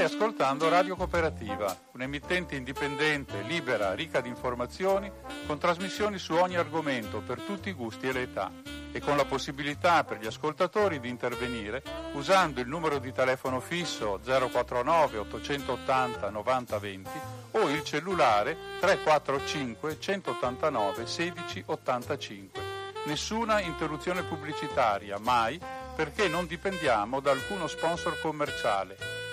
Stai ascoltando Radio Cooperativa, un'emittente indipendente, libera, ricca di informazioni, con trasmissioni su ogni argomento per tutti i gusti e le età e con la possibilità per gli ascoltatori di intervenire usando il numero di telefono fisso 049 880 90 20 o il cellulare 345 189 16 85. Nessuna interruzione pubblicitaria, mai, perché non dipendiamo da alcuno sponsor commerciale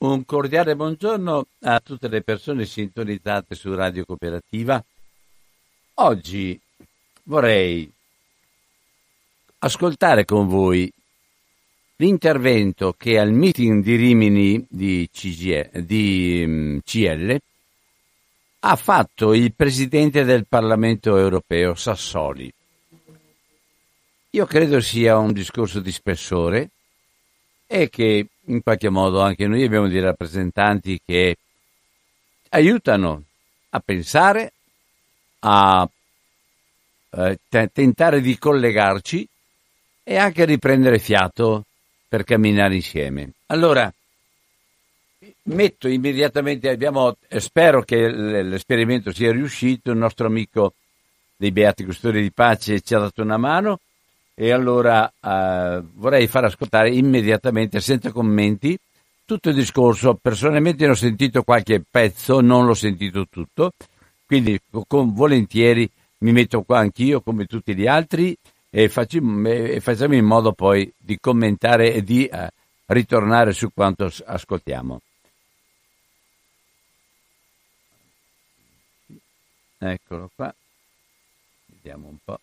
Un cordiale buongiorno a tutte le persone sintonizzate su Radio Cooperativa. Oggi vorrei ascoltare con voi l'intervento che al meeting di Rimini di, CGE, di mm, CL ha fatto il Presidente del Parlamento europeo Sassoli. Io credo sia un discorso di spessore e che in qualche modo anche noi abbiamo dei rappresentanti che aiutano a pensare, a eh, t- tentare di collegarci e anche a riprendere fiato per camminare insieme. Allora, metto immediatamente, abbiamo, spero che l'esperimento sia riuscito, il nostro amico dei Beati Custori di Pace ci ha dato una mano e allora eh, vorrei far ascoltare immediatamente, senza commenti, tutto il discorso. Personalmente ne ho sentito qualche pezzo, non l'ho sentito tutto, quindi con volentieri mi metto qua anch'io come tutti gli altri e facciamo, e facciamo in modo poi di commentare e di eh, ritornare su quanto ascoltiamo. Eccolo qua, vediamo un po'.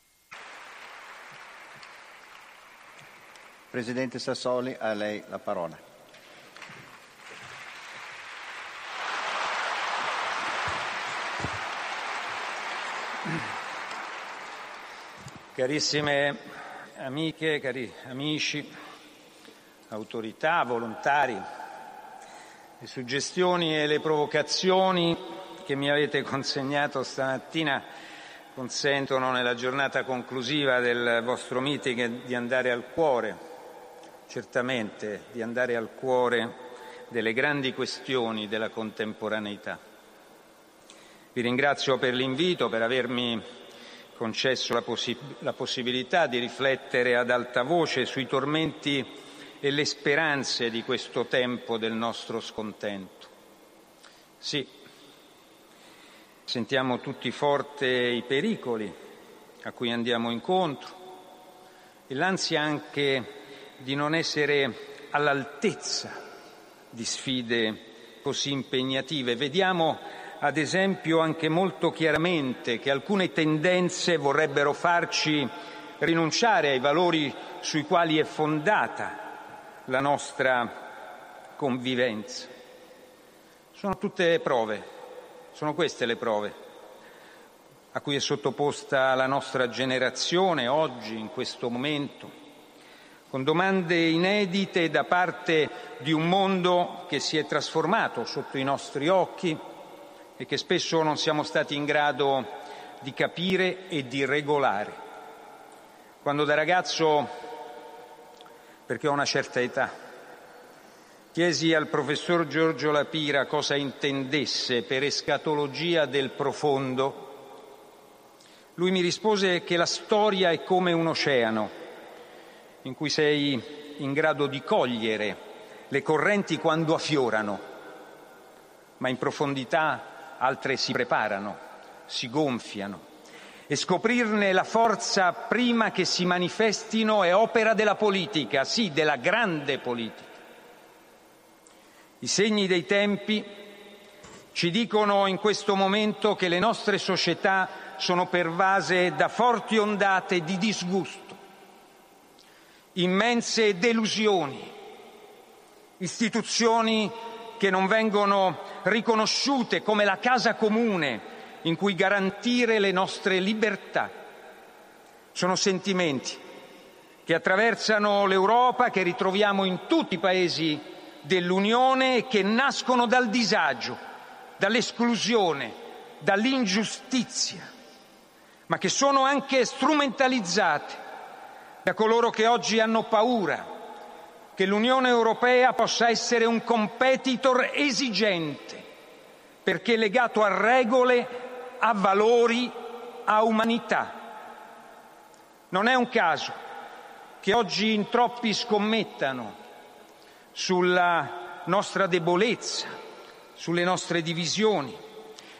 Presidente Sassoli, a lei la parola. Carissime amiche, cari amici, autorità, volontari, le suggestioni e le provocazioni che mi avete consegnato stamattina consentono nella giornata conclusiva del vostro meeting di andare al cuore certamente di andare al cuore delle grandi questioni della contemporaneità. Vi ringrazio per l'invito, per avermi concesso la, possi- la possibilità di riflettere ad alta voce sui tormenti e le speranze di questo tempo del nostro scontento. Sì, sentiamo tutti forte i pericoli a cui andiamo incontro e l'ansia anche di non essere all'altezza di sfide così impegnative. Vediamo ad esempio anche molto chiaramente che alcune tendenze vorrebbero farci rinunciare ai valori sui quali è fondata la nostra convivenza. Sono tutte prove, sono queste le prove a cui è sottoposta la nostra generazione oggi, in questo momento con domande inedite da parte di un mondo che si è trasformato sotto i nostri occhi e che spesso non siamo stati in grado di capire e di regolare. Quando da ragazzo, perché ho una certa età, chiesi al professor Giorgio Lapira cosa intendesse per escatologia del profondo, lui mi rispose che la storia è come un oceano in cui sei in grado di cogliere le correnti quando affiorano, ma in profondità altre si preparano, si gonfiano e scoprirne la forza prima che si manifestino è opera della politica, sì, della grande politica. I segni dei tempi ci dicono in questo momento che le nostre società sono pervase da forti ondate di disgusto, immense delusioni, istituzioni che non vengono riconosciute come la casa comune in cui garantire le nostre libertà. Sono sentimenti che attraversano l'Europa, che ritroviamo in tutti i paesi dell'Unione e che nascono dal disagio, dall'esclusione, dall'ingiustizia, ma che sono anche strumentalizzate da coloro che oggi hanno paura che l'Unione Europea possa essere un competitor esigente, perché legato a regole, a valori, a umanità. Non è un caso che oggi in troppi scommettano sulla nostra debolezza, sulle nostre divisioni.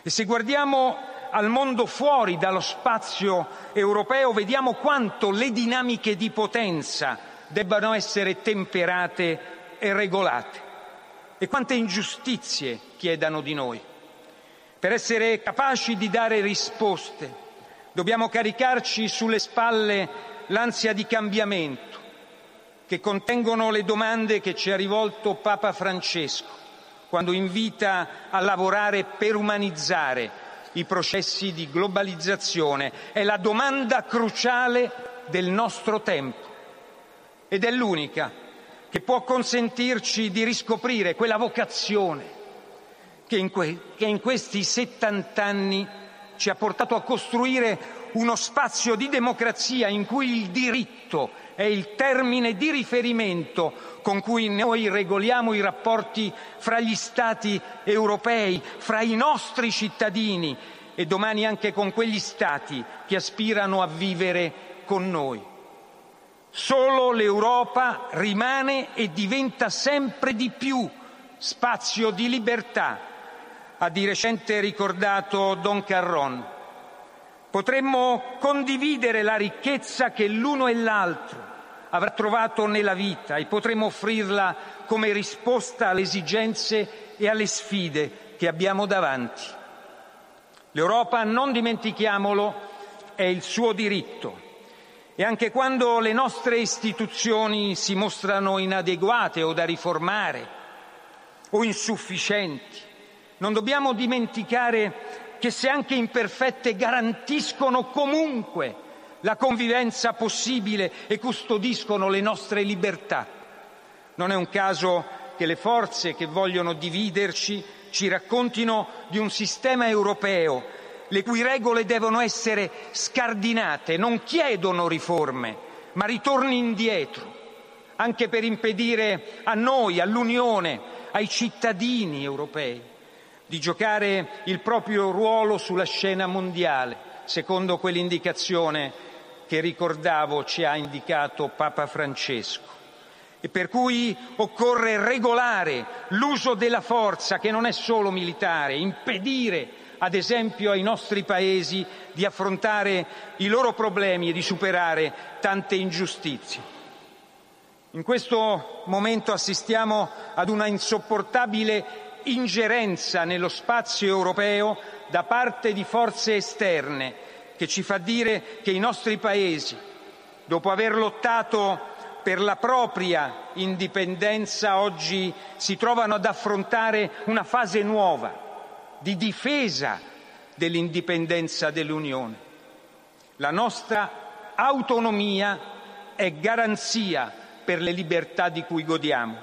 E se guardiamo al mondo fuori dallo spazio europeo vediamo quanto le dinamiche di potenza debbano essere temperate e regolate e quante ingiustizie chiedano di noi. Per essere capaci di dare risposte dobbiamo caricarci sulle spalle l'ansia di cambiamento che contengono le domande che ci ha rivolto Papa Francesco quando invita a lavorare per umanizzare i processi di globalizzazione. È la domanda cruciale del nostro tempo ed è l'unica che può consentirci di riscoprire quella vocazione che in, que- che in questi 70 anni ci ha portato a costruire uno spazio di democrazia in cui il diritto è il termine di riferimento con cui noi regoliamo i rapporti fra gli Stati europei, fra i nostri cittadini e domani anche con quegli Stati che aspirano a vivere con noi. Solo l'Europa rimane e diventa sempre di più spazio di libertà, ha di recente ricordato Don Carron. Potremmo condividere la ricchezza che l'uno e l'altro avrà trovato nella vita e potremmo offrirla come risposta alle esigenze e alle sfide che abbiamo davanti. L'Europa, non dimentichiamolo, è il suo diritto e anche quando le nostre istituzioni si mostrano inadeguate o da riformare o insufficienti, non dobbiamo dimenticare che se anche imperfette garantiscono comunque la convivenza possibile e custodiscono le nostre libertà. Non è un caso che le forze che vogliono dividerci ci raccontino di un sistema europeo le cui regole devono essere scardinate, non chiedono riforme, ma ritorni indietro, anche per impedire a noi, all'Unione, ai cittadini europei di giocare il proprio ruolo sulla scena mondiale, secondo quell'indicazione che ricordavo ci ha indicato Papa Francesco e per cui occorre regolare l'uso della forza che non è solo militare, impedire ad esempio ai nostri paesi di affrontare i loro problemi e di superare tante ingiustizie. In questo momento assistiamo ad una insopportabile ingerenza nello spazio europeo da parte di forze esterne che ci fa dire che i nostri paesi, dopo aver lottato per la propria indipendenza, oggi si trovano ad affrontare una fase nuova di difesa dell'indipendenza dell'Unione. La nostra autonomia è garanzia per le libertà di cui godiamo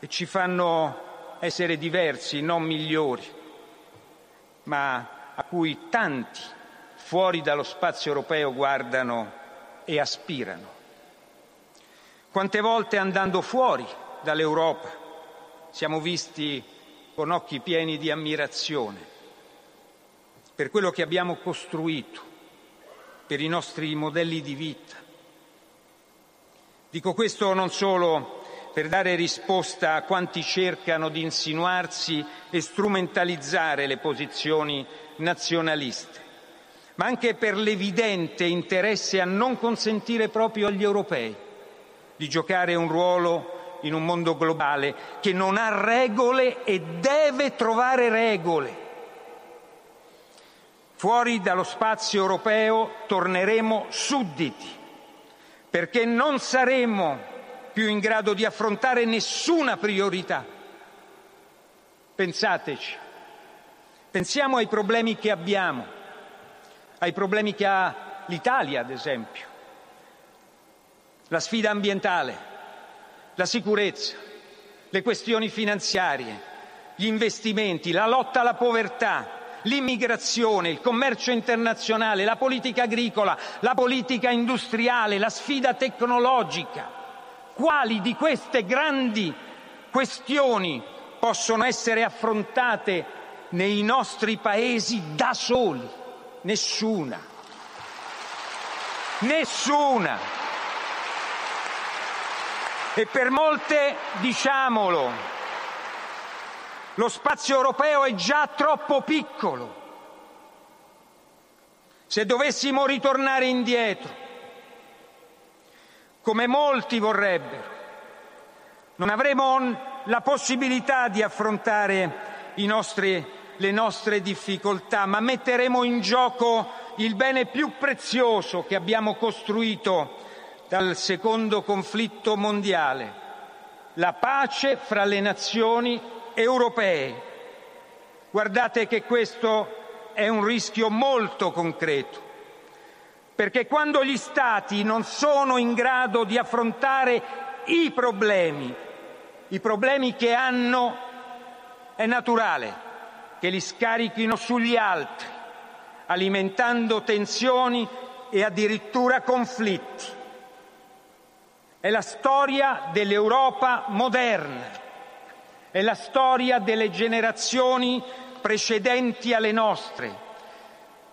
e ci fanno essere diversi, non migliori, ma a cui tanti fuori dallo spazio europeo guardano e aspirano. Quante volte andando fuori dall'Europa siamo visti con occhi pieni di ammirazione per quello che abbiamo costruito, per i nostri modelli di vita. Dico questo non solo per dare risposta a quanti cercano di insinuarsi e strumentalizzare le posizioni nazionaliste, ma anche per l'evidente interesse a non consentire proprio agli europei di giocare un ruolo in un mondo globale che non ha regole e deve trovare regole. Fuori dallo spazio europeo torneremo sudditi, perché non saremo più in grado di affrontare nessuna priorità. Pensateci, pensiamo ai problemi che abbiamo, ai problemi che ha l'Italia, ad esempio, la sfida ambientale, la sicurezza, le questioni finanziarie, gli investimenti, la lotta alla povertà, l'immigrazione, il commercio internazionale, la politica agricola, la politica industriale, la sfida tecnologica. Quali di queste grandi questioni possono essere affrontate nei nostri paesi da soli? Nessuna. Nessuna. E per molte, diciamolo, lo spazio europeo è già troppo piccolo. Se dovessimo ritornare indietro, come molti vorrebbero, non avremo la possibilità di affrontare nostri, le nostre difficoltà, ma metteremo in gioco il bene più prezioso che abbiamo costruito dal secondo conflitto mondiale, la pace fra le nazioni europee. Guardate che questo è un rischio molto concreto, perché quando gli Stati non sono in grado di affrontare i problemi, i problemi che hanno, è naturale che li scarichino sugli altri, alimentando tensioni e addirittura conflitti. È la storia dell'Europa moderna è la storia delle generazioni precedenti alle nostre.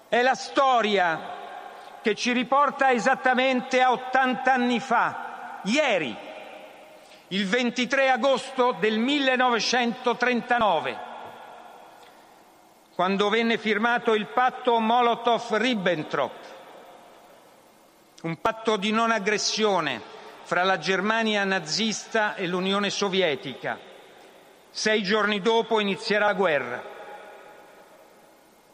È la storia che ci riporta esattamente a 80 anni fa, ieri, il 23 agosto del 1939, quando venne firmato il patto Molotov-Ribbentrop, un patto di non aggressione fra la Germania nazista e l'Unione Sovietica sei giorni dopo inizierà la guerra.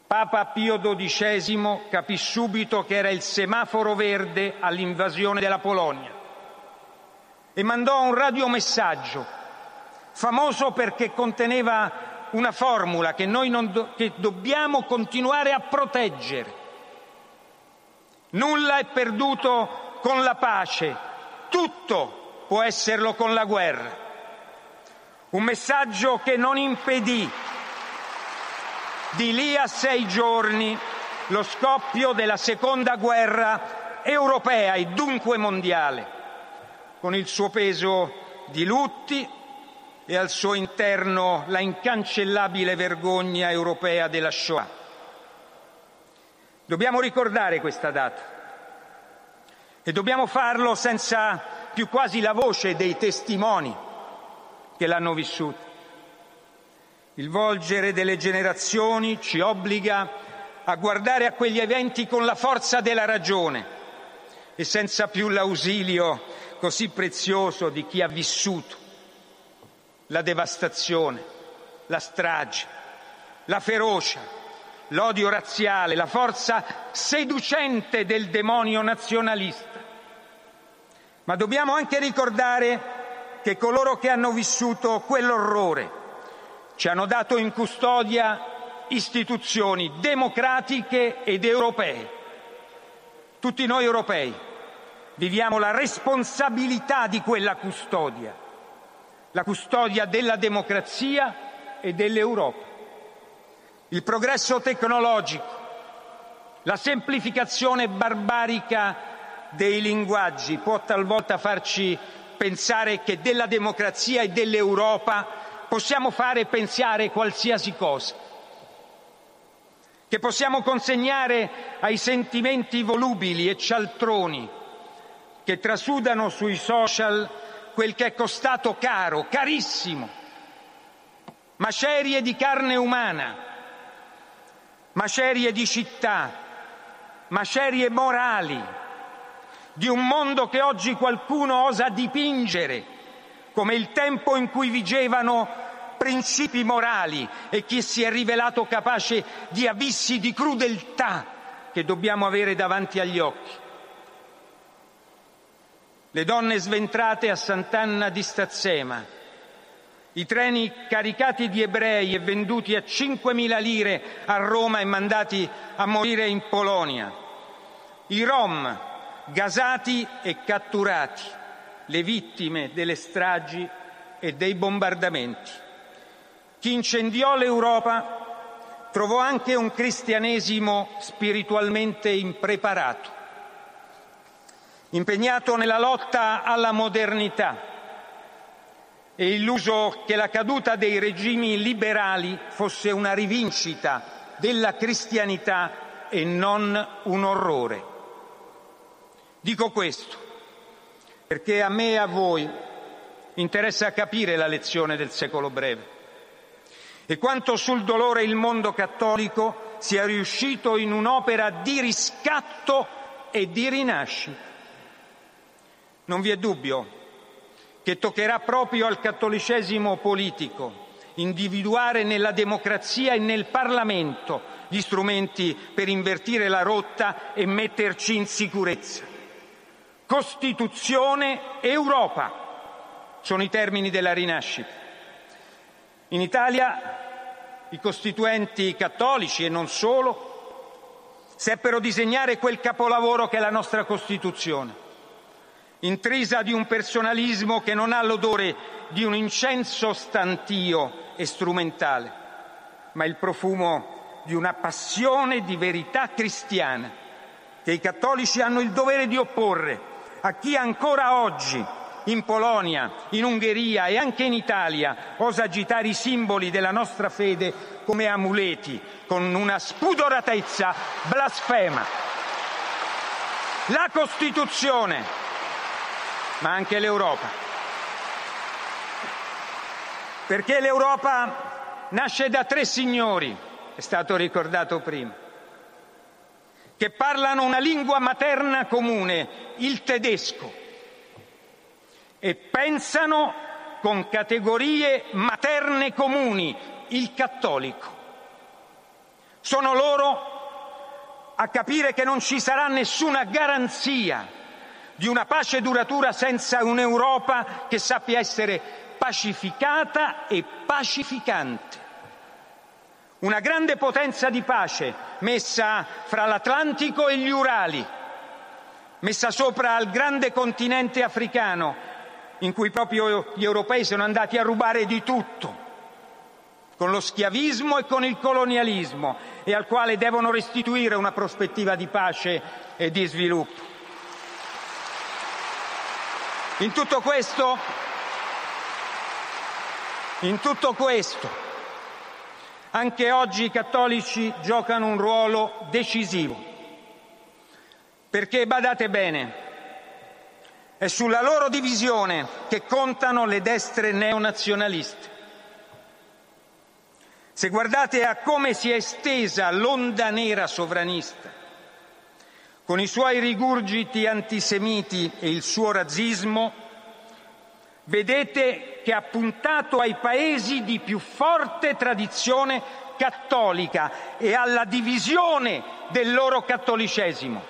Papa Pio XII capì subito che era il semaforo verde all'invasione della Polonia e mandò un radiomessaggio famoso perché conteneva una formula che noi do- che dobbiamo continuare a proteggere. Nulla è perduto con la pace, tutto può esserlo con la guerra. Un messaggio che non impedì di lì a sei giorni lo scoppio della seconda guerra europea e dunque mondiale, con il suo peso di lutti e al suo interno la incancellabile vergogna europea della Shoah. Dobbiamo ricordare questa data e dobbiamo farlo senza più quasi la voce dei testimoni che l'hanno vissuta. Il volgere delle generazioni ci obbliga a guardare a quegli eventi con la forza della ragione e senza più l'ausilio così prezioso di chi ha vissuto la devastazione, la strage, la ferocia, l'odio razziale, la forza seducente del demonio nazionalista. Ma dobbiamo anche ricordare che coloro che hanno vissuto quell'orrore ci hanno dato in custodia istituzioni democratiche ed europee. Tutti noi europei viviamo la responsabilità di quella custodia, la custodia della democrazia e dell'Europa. Il progresso tecnologico, la semplificazione barbarica dei linguaggi può talvolta farci pensare che della democrazia e dell'Europa possiamo fare pensare qualsiasi cosa, che possiamo consegnare ai sentimenti volubili e cialtroni che trasudano sui social quel che è costato caro, carissimo, macerie di carne umana, macerie di città, macerie morali di un mondo che oggi qualcuno osa dipingere come il tempo in cui vigevano principi morali e che si è rivelato capace di abissi di crudeltà che dobbiamo avere davanti agli occhi. Le donne sventrate a Sant'Anna di Stazzema, i treni caricati di ebrei e venduti a 5.000 lire a Roma e mandati a morire in Polonia, i rom gasati e catturati, le vittime delle stragi e dei bombardamenti. Chi incendiò l'Europa trovò anche un cristianesimo spiritualmente impreparato, impegnato nella lotta alla modernità e illuso che la caduta dei regimi liberali fosse una rivincita della cristianità e non un orrore. Dico questo perché a me e a voi interessa capire la lezione del secolo breve e quanto sul dolore il mondo cattolico sia riuscito in un'opera di riscatto e di rinascita. Non vi è dubbio che toccherà proprio al cattolicesimo politico individuare nella democrazia e nel Parlamento gli strumenti per invertire la rotta e metterci in sicurezza. Costituzione Europa sono i termini della rinascita. In Italia i costituenti cattolici e non solo seppero disegnare quel capolavoro che è la nostra Costituzione intrisa di un personalismo che non ha l'odore di un incenso stantio e strumentale, ma il profumo di una passione di verità cristiana che i cattolici hanno il dovere di opporre a chi ancora oggi in Polonia, in Ungheria e anche in Italia osa agitare i simboli della nostra fede come amuleti con una spudoratezza blasfema. La Costituzione ma anche l'Europa. Perché l'Europa nasce da tre signori, è stato ricordato prima, che parlano una lingua materna comune, il tedesco, e pensano con categorie materne comuni, il cattolico. Sono loro a capire che non ci sarà nessuna garanzia di una pace duratura senza un'Europa che sappia essere pacificata e pacificante. Una grande potenza di pace messa fra l'Atlantico e gli Urali, messa sopra al grande continente africano, in cui proprio gli europei sono andati a rubare di tutto, con lo schiavismo e con il colonialismo, e al quale devono restituire una prospettiva di pace e di sviluppo. In tutto questo, in tutto questo, anche oggi i cattolici giocano un ruolo decisivo, perché badate bene, è sulla loro divisione che contano le destre neonazionaliste. Se guardate a come si è estesa l'onda nera sovranista, con i suoi rigurgiti antisemiti e il suo razzismo, vedete che ha puntato ai paesi di più forte tradizione cattolica e alla divisione del loro cattolicesimo.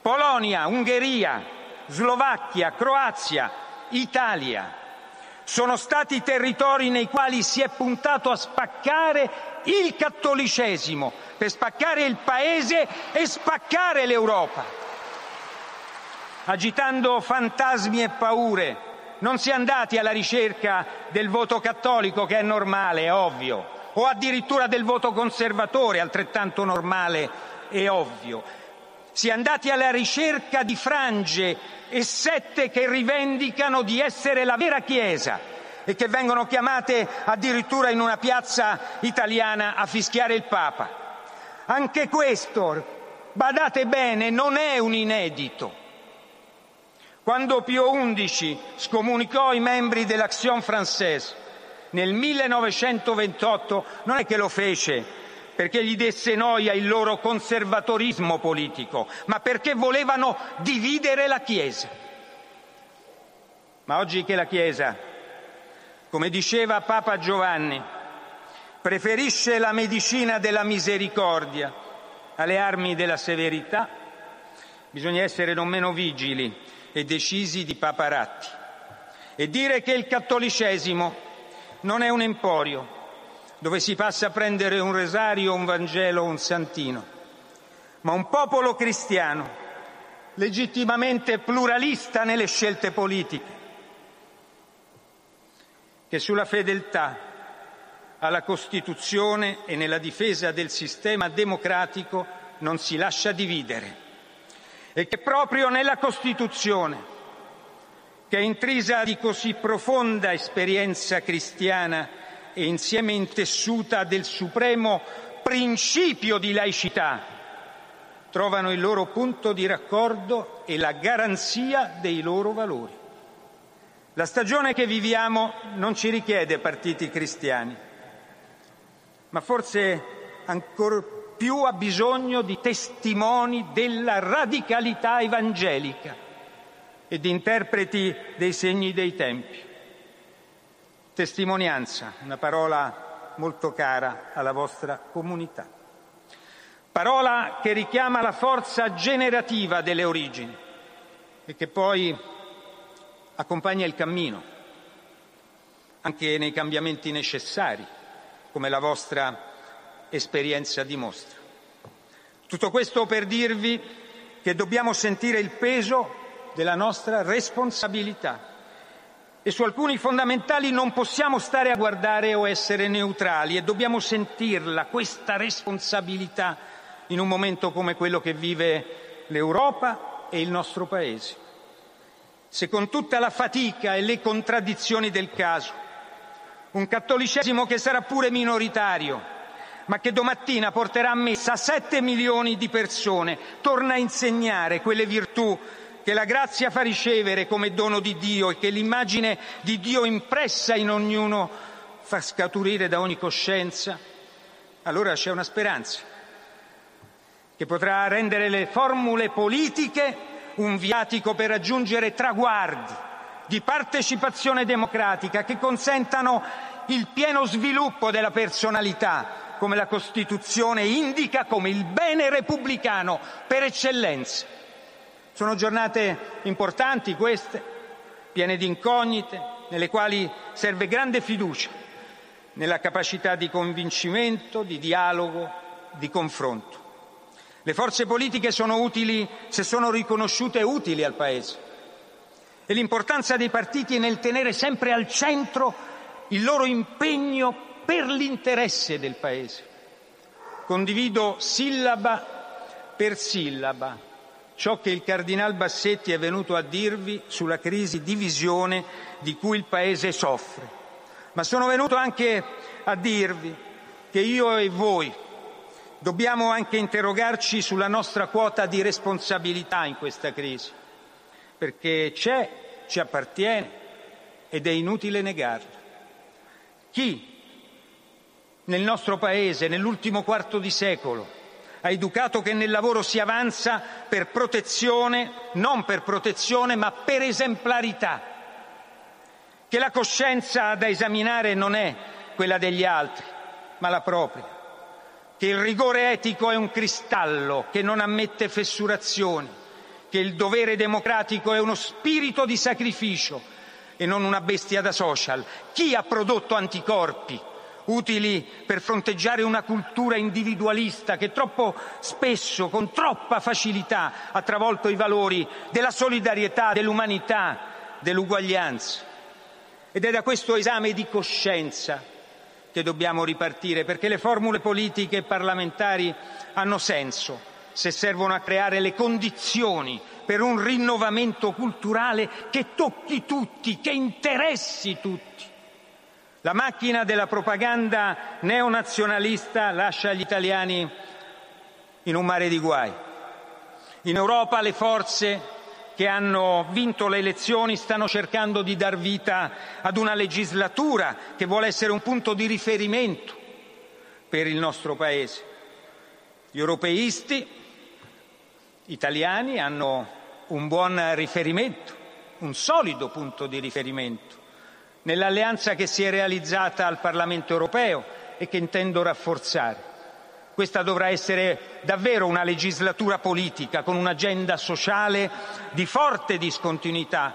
Polonia, Ungheria, Slovacchia, Croazia, Italia sono stati territori nei quali si è puntato a spaccare il cattolicesimo, per spaccare il Paese e spaccare l'Europa. Agitando fantasmi e paure, non si è andati alla ricerca del voto cattolico, che è normale, è ovvio, o addirittura del voto conservatore, altrettanto normale e ovvio. Si è andati alla ricerca di frange e sette che rivendicano di essere la vera Chiesa e che vengono chiamate addirittura in una piazza italiana a fischiare il Papa. Anche questo, badate bene, non è un inedito. Quando Pio XI scomunicò i membri dell'Action Française nel 1928, non è che lo fece perché gli desse noia il loro conservatorismo politico, ma perché volevano dividere la Chiesa. Ma oggi che la Chiesa, come diceva Papa Giovanni, preferisce la medicina della misericordia alle armi della severità, bisogna essere non meno vigili e decisi di Papa Ratti e dire che il cattolicesimo non è un emporio dove si passa a prendere un rosario, un Vangelo o un santino, ma un popolo cristiano, legittimamente pluralista nelle scelte politiche, che sulla fedeltà alla Costituzione e nella difesa del sistema democratico non si lascia dividere e che proprio nella Costituzione, che è intrisa di così profonda esperienza cristiana e insieme intessuta del supremo principio di laicità, trovano il loro punto di raccordo e la garanzia dei loro valori. La stagione che viviamo non ci richiede partiti cristiani, ma forse ancor più ha bisogno di testimoni della radicalità evangelica e di interpreti dei segni dei tempi. Testimonianza, una parola molto cara alla vostra comunità. Parola che richiama la forza generativa delle origini e che poi accompagna il cammino, anche nei cambiamenti necessari, come la vostra esperienza dimostra. Tutto questo per dirvi che dobbiamo sentire il peso della nostra responsabilità e su alcuni fondamentali non possiamo stare a guardare o essere neutrali e dobbiamo sentirla, questa responsabilità, in un momento come quello che vive l'Europa e il nostro Paese. Se con tutta la fatica e le contraddizioni del caso, un cattolicesimo che sarà pure minoritario, ma che domattina porterà a messa 7 milioni di persone, torna a insegnare quelle virtù che la grazia fa ricevere come dono di Dio e che l'immagine di Dio impressa in ognuno fa scaturire da ogni coscienza, allora c'è una speranza che potrà rendere le formule politiche un viatico per raggiungere traguardi di partecipazione democratica che consentano il pieno sviluppo della personalità, come la Costituzione indica come il bene repubblicano per eccellenza. Sono giornate importanti queste, piene di incognite, nelle quali serve grande fiducia nella capacità di convincimento, di dialogo, di confronto. Le forze politiche sono utili se sono riconosciute utili al Paese e l'importanza dei partiti nel tenere sempre al centro il loro impegno per l'interesse del Paese. Condivido sillaba per sillaba ciò che il Cardinal Bassetti è venuto a dirvi sulla crisi di visione di cui il Paese soffre. Ma sono venuto anche a dirvi che io e voi dobbiamo anche interrogarci sulla nostra quota di responsabilità in questa crisi, perché c'è, ci appartiene ed è inutile negarla. Chi nel nostro Paese, nell'ultimo quarto di secolo, ha educato che nel lavoro si avanza per protezione, non per protezione, ma per esemplarità, che la coscienza da esaminare non è quella degli altri, ma la propria, che il rigore etico è un cristallo che non ammette fessurazioni, che il dovere democratico è uno spirito di sacrificio e non una bestia da social. Chi ha prodotto anticorpi? utili per fronteggiare una cultura individualista che troppo spesso, con troppa facilità, ha travolto i valori della solidarietà, dell'umanità, dell'uguaglianza. Ed è da questo esame di coscienza che dobbiamo ripartire, perché le formule politiche e parlamentari hanno senso se servono a creare le condizioni per un rinnovamento culturale che tocchi tutti, che interessi tutti. La macchina della propaganda neonazionalista lascia gli italiani in un mare di guai. In Europa le forze che hanno vinto le elezioni stanno cercando di dar vita ad una legislatura che vuole essere un punto di riferimento per il nostro Paese. Gli europeisti italiani hanno un buon riferimento, un solido punto di riferimento nell'alleanza che si è realizzata al Parlamento europeo e che intendo rafforzare. Questa dovrà essere davvero una legislatura politica con un'agenda sociale di forte discontinuità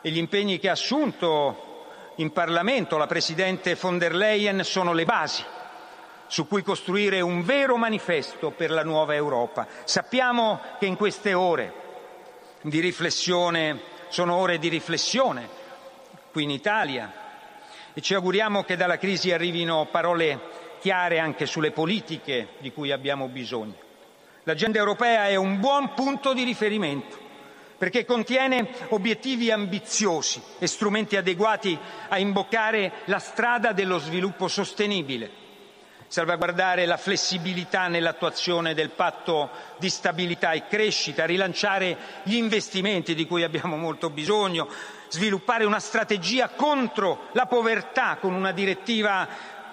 e gli impegni che ha assunto in Parlamento la Presidente von der Leyen sono le basi su cui costruire un vero manifesto per la nuova Europa. Sappiamo che in queste ore di riflessione sono ore di riflessione qui in Italia e ci auguriamo che dalla crisi arrivino parole chiare anche sulle politiche di cui abbiamo bisogno. L'agenda europea è un buon punto di riferimento perché contiene obiettivi ambiziosi e strumenti adeguati a imboccare la strada dello sviluppo sostenibile, salvaguardare la flessibilità nell'attuazione del patto di stabilità e crescita, rilanciare gli investimenti di cui abbiamo molto bisogno, sviluppare una strategia contro la povertà con una direttiva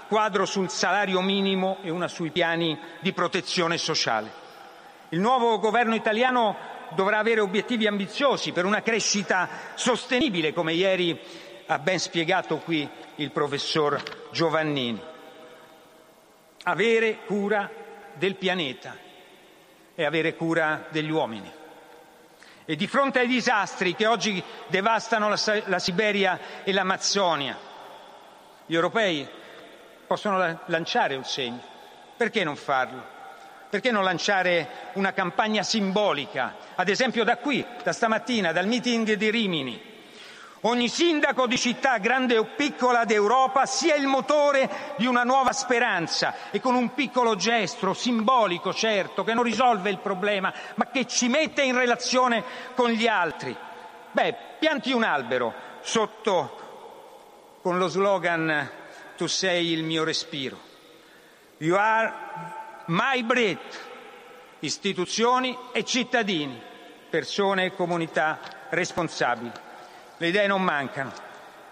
quadro sul salario minimo e una sui piani di protezione sociale. Il nuovo governo italiano dovrà avere obiettivi ambiziosi per una crescita sostenibile, come ieri ha ben spiegato qui il professor Giovannini. Avere cura del pianeta e avere cura degli uomini. E di fronte ai disastri che oggi devastano la, la Siberia e l'Amazzonia, gli europei possono lanciare un segno. Perché non farlo? Perché non lanciare una campagna simbolica, ad esempio da qui, da stamattina, dal meeting di Rimini? Ogni sindaco di città, grande o piccola d'Europa, sia il motore di una nuova speranza e con un piccolo gesto, simbolico certo, che non risolve il problema, ma che ci mette in relazione con gli altri. Beh, pianti un albero sotto con lo slogan tu sei il mio respiro. You are my breath. Istituzioni e cittadini, persone e comunità responsabili. Le idee non mancano.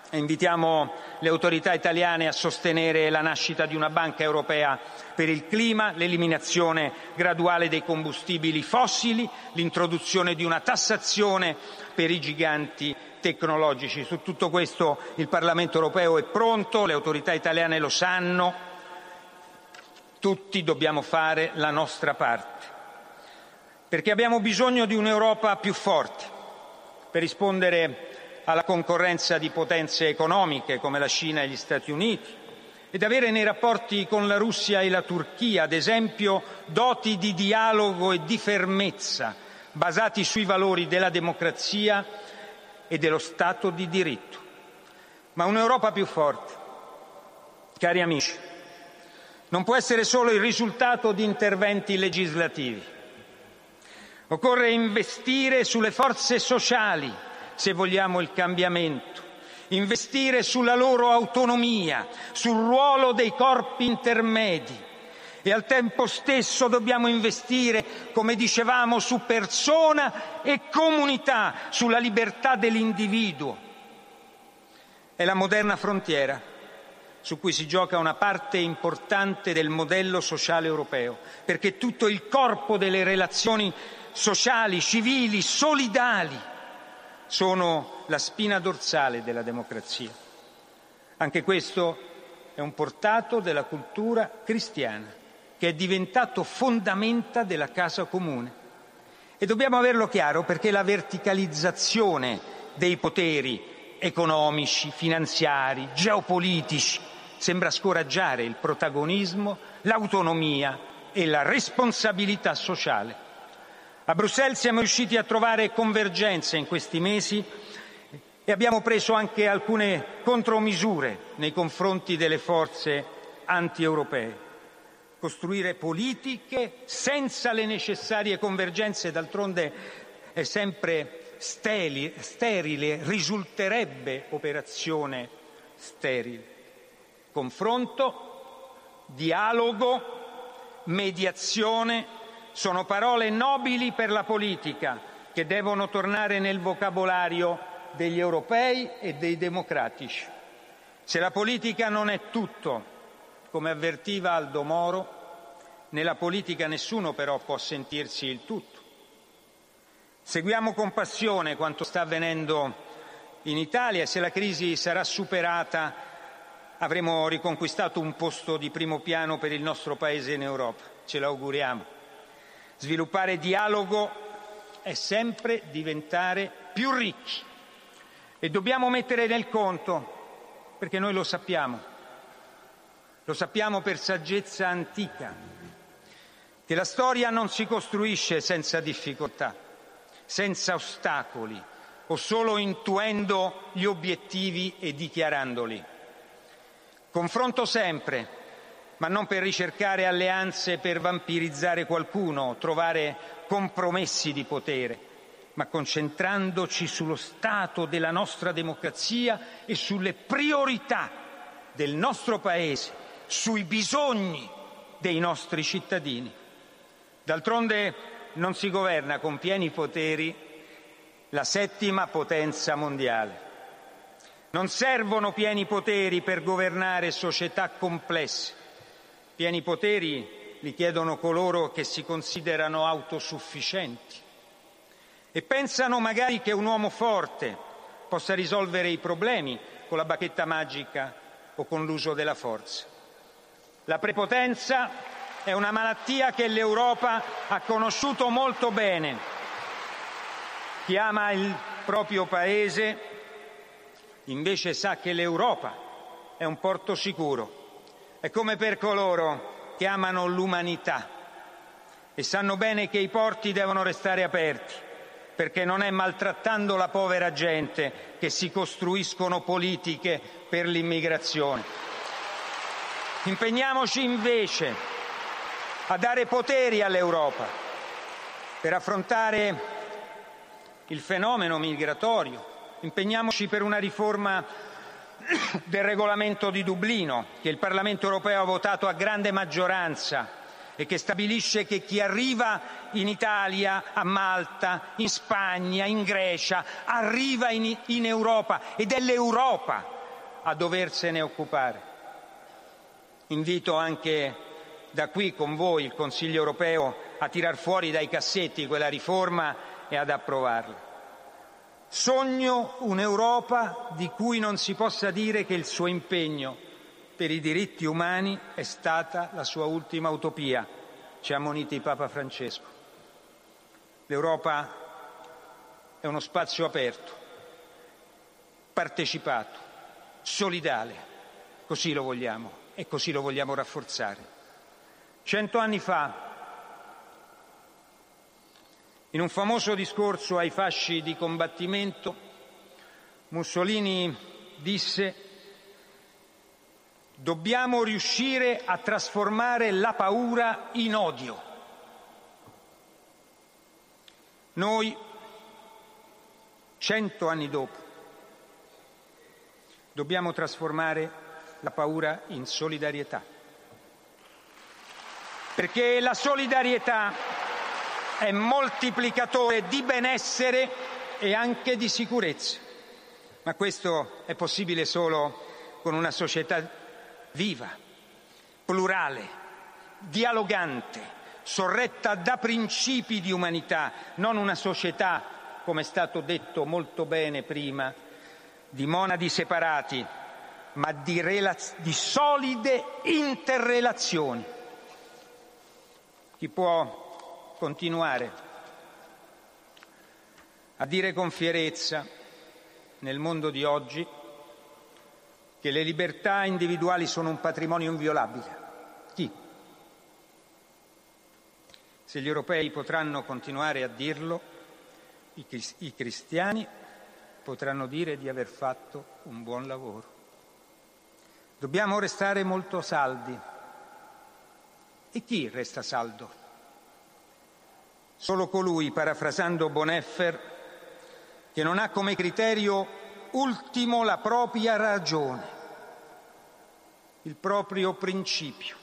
E invitiamo le autorità italiane a sostenere la nascita di una banca europea per il clima, l'eliminazione graduale dei combustibili fossili, l'introduzione di una tassazione per i giganti tecnologici. Su tutto questo il Parlamento europeo è pronto, le autorità italiane lo sanno, tutti dobbiamo fare la nostra parte, perché abbiamo bisogno di un'Europa più forte. Per rispondere alla concorrenza di potenze economiche come la Cina e gli Stati Uniti ed avere nei rapporti con la Russia e la Turchia, ad esempio, doti di dialogo e di fermezza basati sui valori della democrazia e dello Stato di diritto. Ma un'Europa più forte, cari amici, non può essere solo il risultato di interventi legislativi. Occorre investire sulle forze sociali se vogliamo il cambiamento, investire sulla loro autonomia, sul ruolo dei corpi intermedi, e al tempo stesso dobbiamo investire, come dicevamo, su persona e comunità, sulla libertà dell'individuo. È la moderna frontiera su cui si gioca una parte importante del modello sociale europeo, perché tutto il corpo delle relazioni sociali, civili, solidali sono la spina dorsale della democrazia. Anche questo è un portato della cultura cristiana che è diventato fondamenta della casa comune. E dobbiamo averlo chiaro perché la verticalizzazione dei poteri economici, finanziari, geopolitici sembra scoraggiare il protagonismo, l'autonomia e la responsabilità sociale. A Bruxelles siamo riusciti a trovare convergenze in questi mesi e abbiamo preso anche alcune contromisure nei confronti delle forze anti-europee costruire politiche senza le necessarie convergenze, d'altronde è sempre sterile, risulterebbe operazione sterile. Confronto, dialogo, mediazione sono parole nobili per la politica che devono tornare nel vocabolario degli europei e dei democratici. Se la politica non è tutto, come avvertiva Aldo Moro, Nella politica nessuno però può sentirsi il tutto. Seguiamo con passione quanto sta avvenendo in Italia e se la crisi sarà superata avremo riconquistato un posto di primo piano per il nostro Paese in Europa. Ce l'auguriamo. Sviluppare dialogo è sempre diventare più ricchi e dobbiamo mettere nel conto, perché noi lo sappiamo, lo sappiamo per saggezza antica, che la storia non si costruisce senza difficoltà, senza ostacoli o solo intuendo gli obiettivi e dichiarandoli. Confronto sempre, ma non per ricercare alleanze per vampirizzare qualcuno, trovare compromessi di potere, ma concentrandoci sullo stato della nostra democrazia e sulle priorità del nostro Paese, sui bisogni dei nostri cittadini. D'altronde non si governa con pieni poteri la settima potenza mondiale. Non servono pieni poteri per governare società complesse. Pieni poteri li chiedono coloro che si considerano autosufficienti e pensano magari che un uomo forte possa risolvere i problemi con la bacchetta magica o con l'uso della forza. La prepotenza è una malattia che l'Europa ha conosciuto molto bene. Chi ama il proprio Paese invece sa che l'Europa è un porto sicuro. È come per coloro che amano l'umanità e sanno bene che i porti devono restare aperti, perché non è maltrattando la povera gente che si costruiscono politiche per l'immigrazione. Impegniamoci invece a dare poteri all'Europa per affrontare il fenomeno migratorio. Impegniamoci per una riforma del regolamento di Dublino, che il Parlamento europeo ha votato a grande maggioranza e che stabilisce che chi arriva in Italia, a Malta, in Spagna, in Grecia, arriva in, in Europa ed è l'Europa a doversene occupare. Invito anche da qui con voi il Consiglio europeo a tirar fuori dai cassetti quella riforma e ad approvarla. Sogno un'Europa di cui non si possa dire che il suo impegno per i diritti umani è stata la sua ultima utopia, ci ha moniti Papa Francesco. L'Europa è uno spazio aperto, partecipato, solidale, così lo vogliamo e così lo vogliamo rafforzare. Cento anni fa, in un famoso discorso ai fasci di combattimento, Mussolini disse dobbiamo riuscire a trasformare la paura in odio. Noi, cento anni dopo, dobbiamo trasformare la paura in solidarietà perché la solidarietà è moltiplicatore di benessere e anche di sicurezza. Ma questo è possibile solo con una società viva, plurale, dialogante, sorretta da principi di umanità, non una società, come è stato detto molto bene prima, di monadi separati, ma di, relaz- di solide interrelazioni chi può continuare a dire con fierezza nel mondo di oggi che le libertà individuali sono un patrimonio inviolabile? Chi? Se gli europei potranno continuare a dirlo, i cristiani potranno dire di aver fatto un buon lavoro. Dobbiamo restare molto saldi e chi resta saldo? Solo colui, parafrasando Boneffer, che non ha come criterio ultimo la propria ragione, il proprio principio,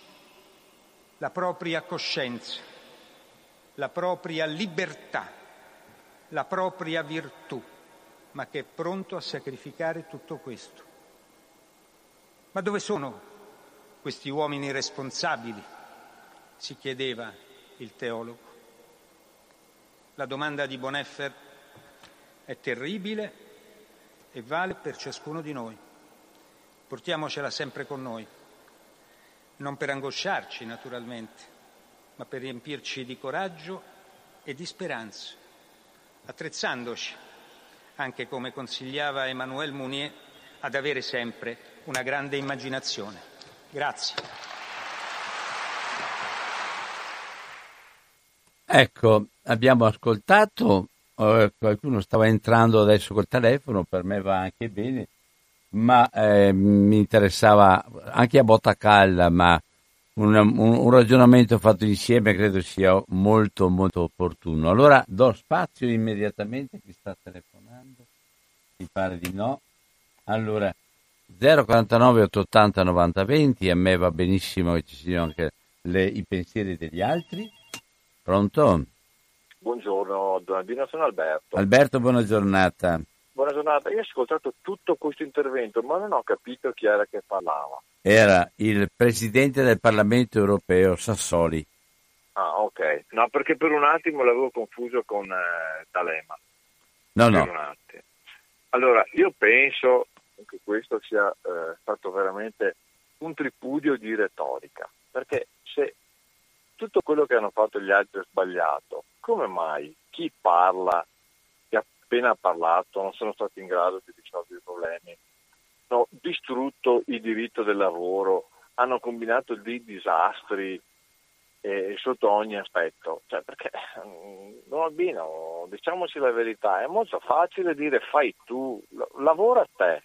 la propria coscienza, la propria libertà, la propria virtù, ma che è pronto a sacrificare tutto questo. Ma dove sono questi uomini responsabili? si chiedeva il teologo. La domanda di Boneffer è terribile e vale per ciascuno di noi. Portiamocela sempre con noi, non per angosciarci naturalmente, ma per riempirci di coraggio e di speranza, attrezzandoci, anche come consigliava Emmanuel Mounier, ad avere sempre una grande immaginazione. Grazie. Ecco, abbiamo ascoltato, eh, qualcuno stava entrando adesso col telefono, per me va anche bene, ma eh, mi interessava anche a botta calda, ma un, un, un, ragionamento fatto insieme credo sia molto molto opportuno. Allora do spazio immediatamente, chi sta telefonando? Mi pare di no. Allora 049 880 90 20, a me va benissimo che ci siano anche le, i pensieri degli altri. Pronto? Buongiorno, Donaldino, sono Alberto. Alberto, buona giornata. Buona giornata, io ho ascoltato tutto questo intervento, ma non ho capito chi era che parlava. Era il Presidente del Parlamento europeo, Sassoli. Ah, ok. No, perché per un attimo l'avevo confuso con eh, D'Alema. No, no. Allora, io penso che questo sia eh, stato veramente un tripudio di retorica, perché tutto quello che hanno fatto gli altri è sbagliato, come mai chi parla, che ha appena parlato, non sono stati in grado di risolvere i problemi, hanno distrutto il diritto del lavoro, hanno combinato dei disastri eh, sotto ogni aspetto. Cioè, perché, non Albino, diciamoci la verità, è molto facile dire fai tu, lavora te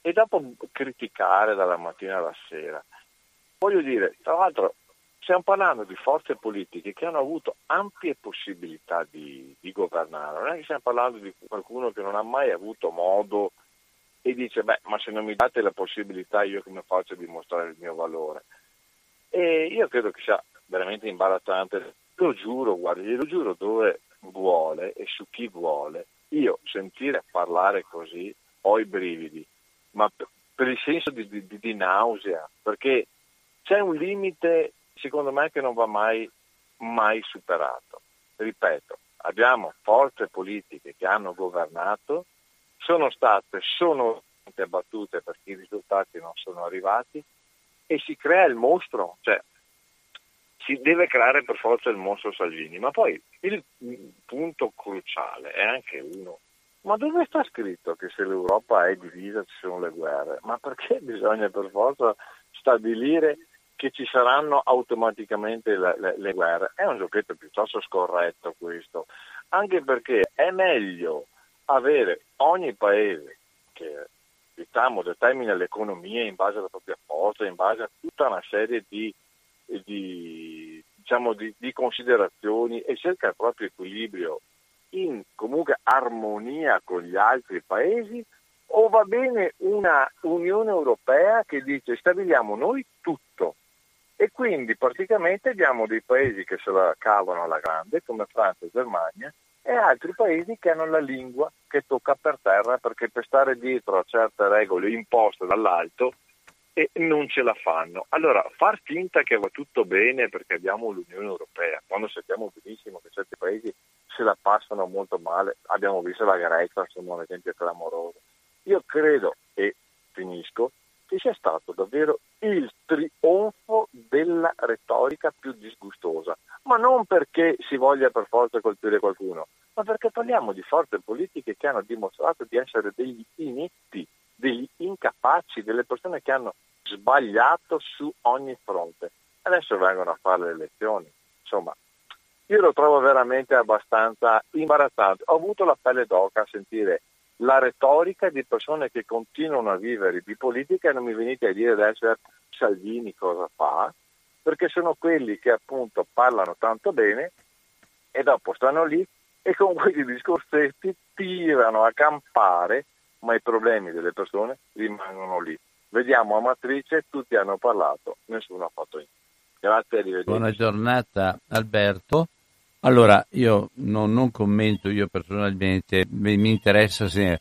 e dopo criticare dalla mattina alla sera. Voglio dire, tra l'altro Stiamo parlando di forze politiche che hanno avuto ampie possibilità di, di, governare, non è che stiamo parlando di qualcuno che non ha mai avuto modo e dice beh ma se non mi date la possibilità io come faccio a dimostrare il mio valore? E io credo che sia veramente imbarazzante, lo giuro, guardi, lo giuro dove vuole e su chi vuole, io sentire parlare così ho i brividi, ma per il senso di, di, di nausea, perché c'è un limite secondo me che non va mai, mai superato. Ripeto, abbiamo forze politiche che hanno governato, sono state, sono battute perché i risultati non sono arrivati e si crea il mostro, cioè si deve creare per forza il mostro Salvini, ma poi il punto cruciale è anche uno. Ma dove sta scritto che se l'Europa è divisa ci sono le guerre? Ma perché bisogna per forza stabilire che ci saranno automaticamente le, le, le, guerre. È un giochetto piuttosto scorretto questo, anche perché è meglio avere ogni paese che diciamo, determina l'economia in base alla propria forza, in base a tutta una serie di, di, diciamo, di, di considerazioni e cerca il proprio equilibrio in comunque armonia con gli altri paesi o va bene una Unione Europea che dice stabiliamo noi tutto e quindi praticamente abbiamo dei paesi che se la cavano alla grande come Francia e Germania e altri paesi che hanno la lingua che tocca per terra perché per stare dietro a certe regole imposte dall'alto e non ce la fanno. Allora, far finta che va tutto bene perché abbiamo l'Unione Europea, quando sappiamo benissimo che certi paesi se la passano molto male, abbiamo visto la Grecia, sono un esempio clamoroso. Io credo, e finisco, che sia stato davvero il trionfo della retorica più disgustosa, ma non perché si voglia per forza colpire qualcuno, ma perché parliamo di forze politiche che hanno dimostrato di essere degli inetti, degli incapaci, delle persone che hanno sbagliato su ogni fronte. Adesso vengono a fare le elezioni. Insomma, io lo trovo veramente abbastanza imbarazzante. Ho avuto la pelle d'oca a sentire la retorica di persone che continuano a vivere di politica e non mi venite a dire adesso eh, Salvini cosa fa, perché sono quelli che appunto parlano tanto bene e dopo stanno lì e con questi discorsetti tirano a campare, ma i problemi delle persone rimangono lì. Vediamo a matrice, tutti hanno parlato, nessuno ha fatto niente. Grazie, arrivederci. Buona giornata Alberto. Allora, io non, non commento, io personalmente, mi, mi, interessa se,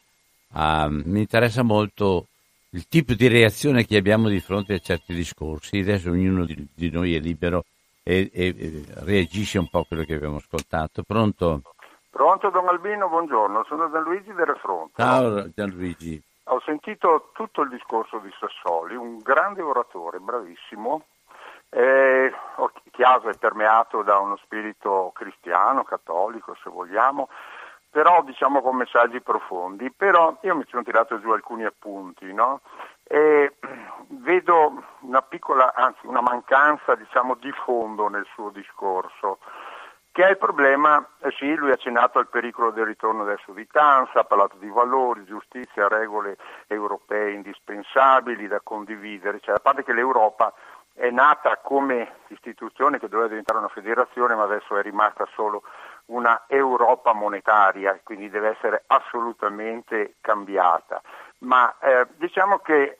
uh, mi interessa molto il tipo di reazione che abbiamo di fronte a certi discorsi. Adesso ognuno di, di noi è libero e, e, reagisce un po' a quello che abbiamo ascoltato. Pronto? Pronto Don Albino, buongiorno, sono Gianluigi del Fronte. Ciao Gianluigi. Ho sentito tutto il discorso di Sassoli, un grande oratore, bravissimo, eh, chiaso e permeato da uno spirito cristiano, cattolico se vogliamo, però diciamo con messaggi profondi. Però io mi sono tirato giù alcuni appunti, no? E vedo una piccola, anzi una mancanza diciamo, di fondo nel suo discorso che è il problema, eh sì, lui ha accennato al pericolo del ritorno della sudditanza, ha parlato di valori, giustizia, regole europee indispensabili da condividere, cioè a parte che l'Europa è nata come istituzione che doveva diventare una federazione, ma adesso è rimasta solo una Europa monetaria, quindi deve essere assolutamente cambiata. Ma eh, diciamo che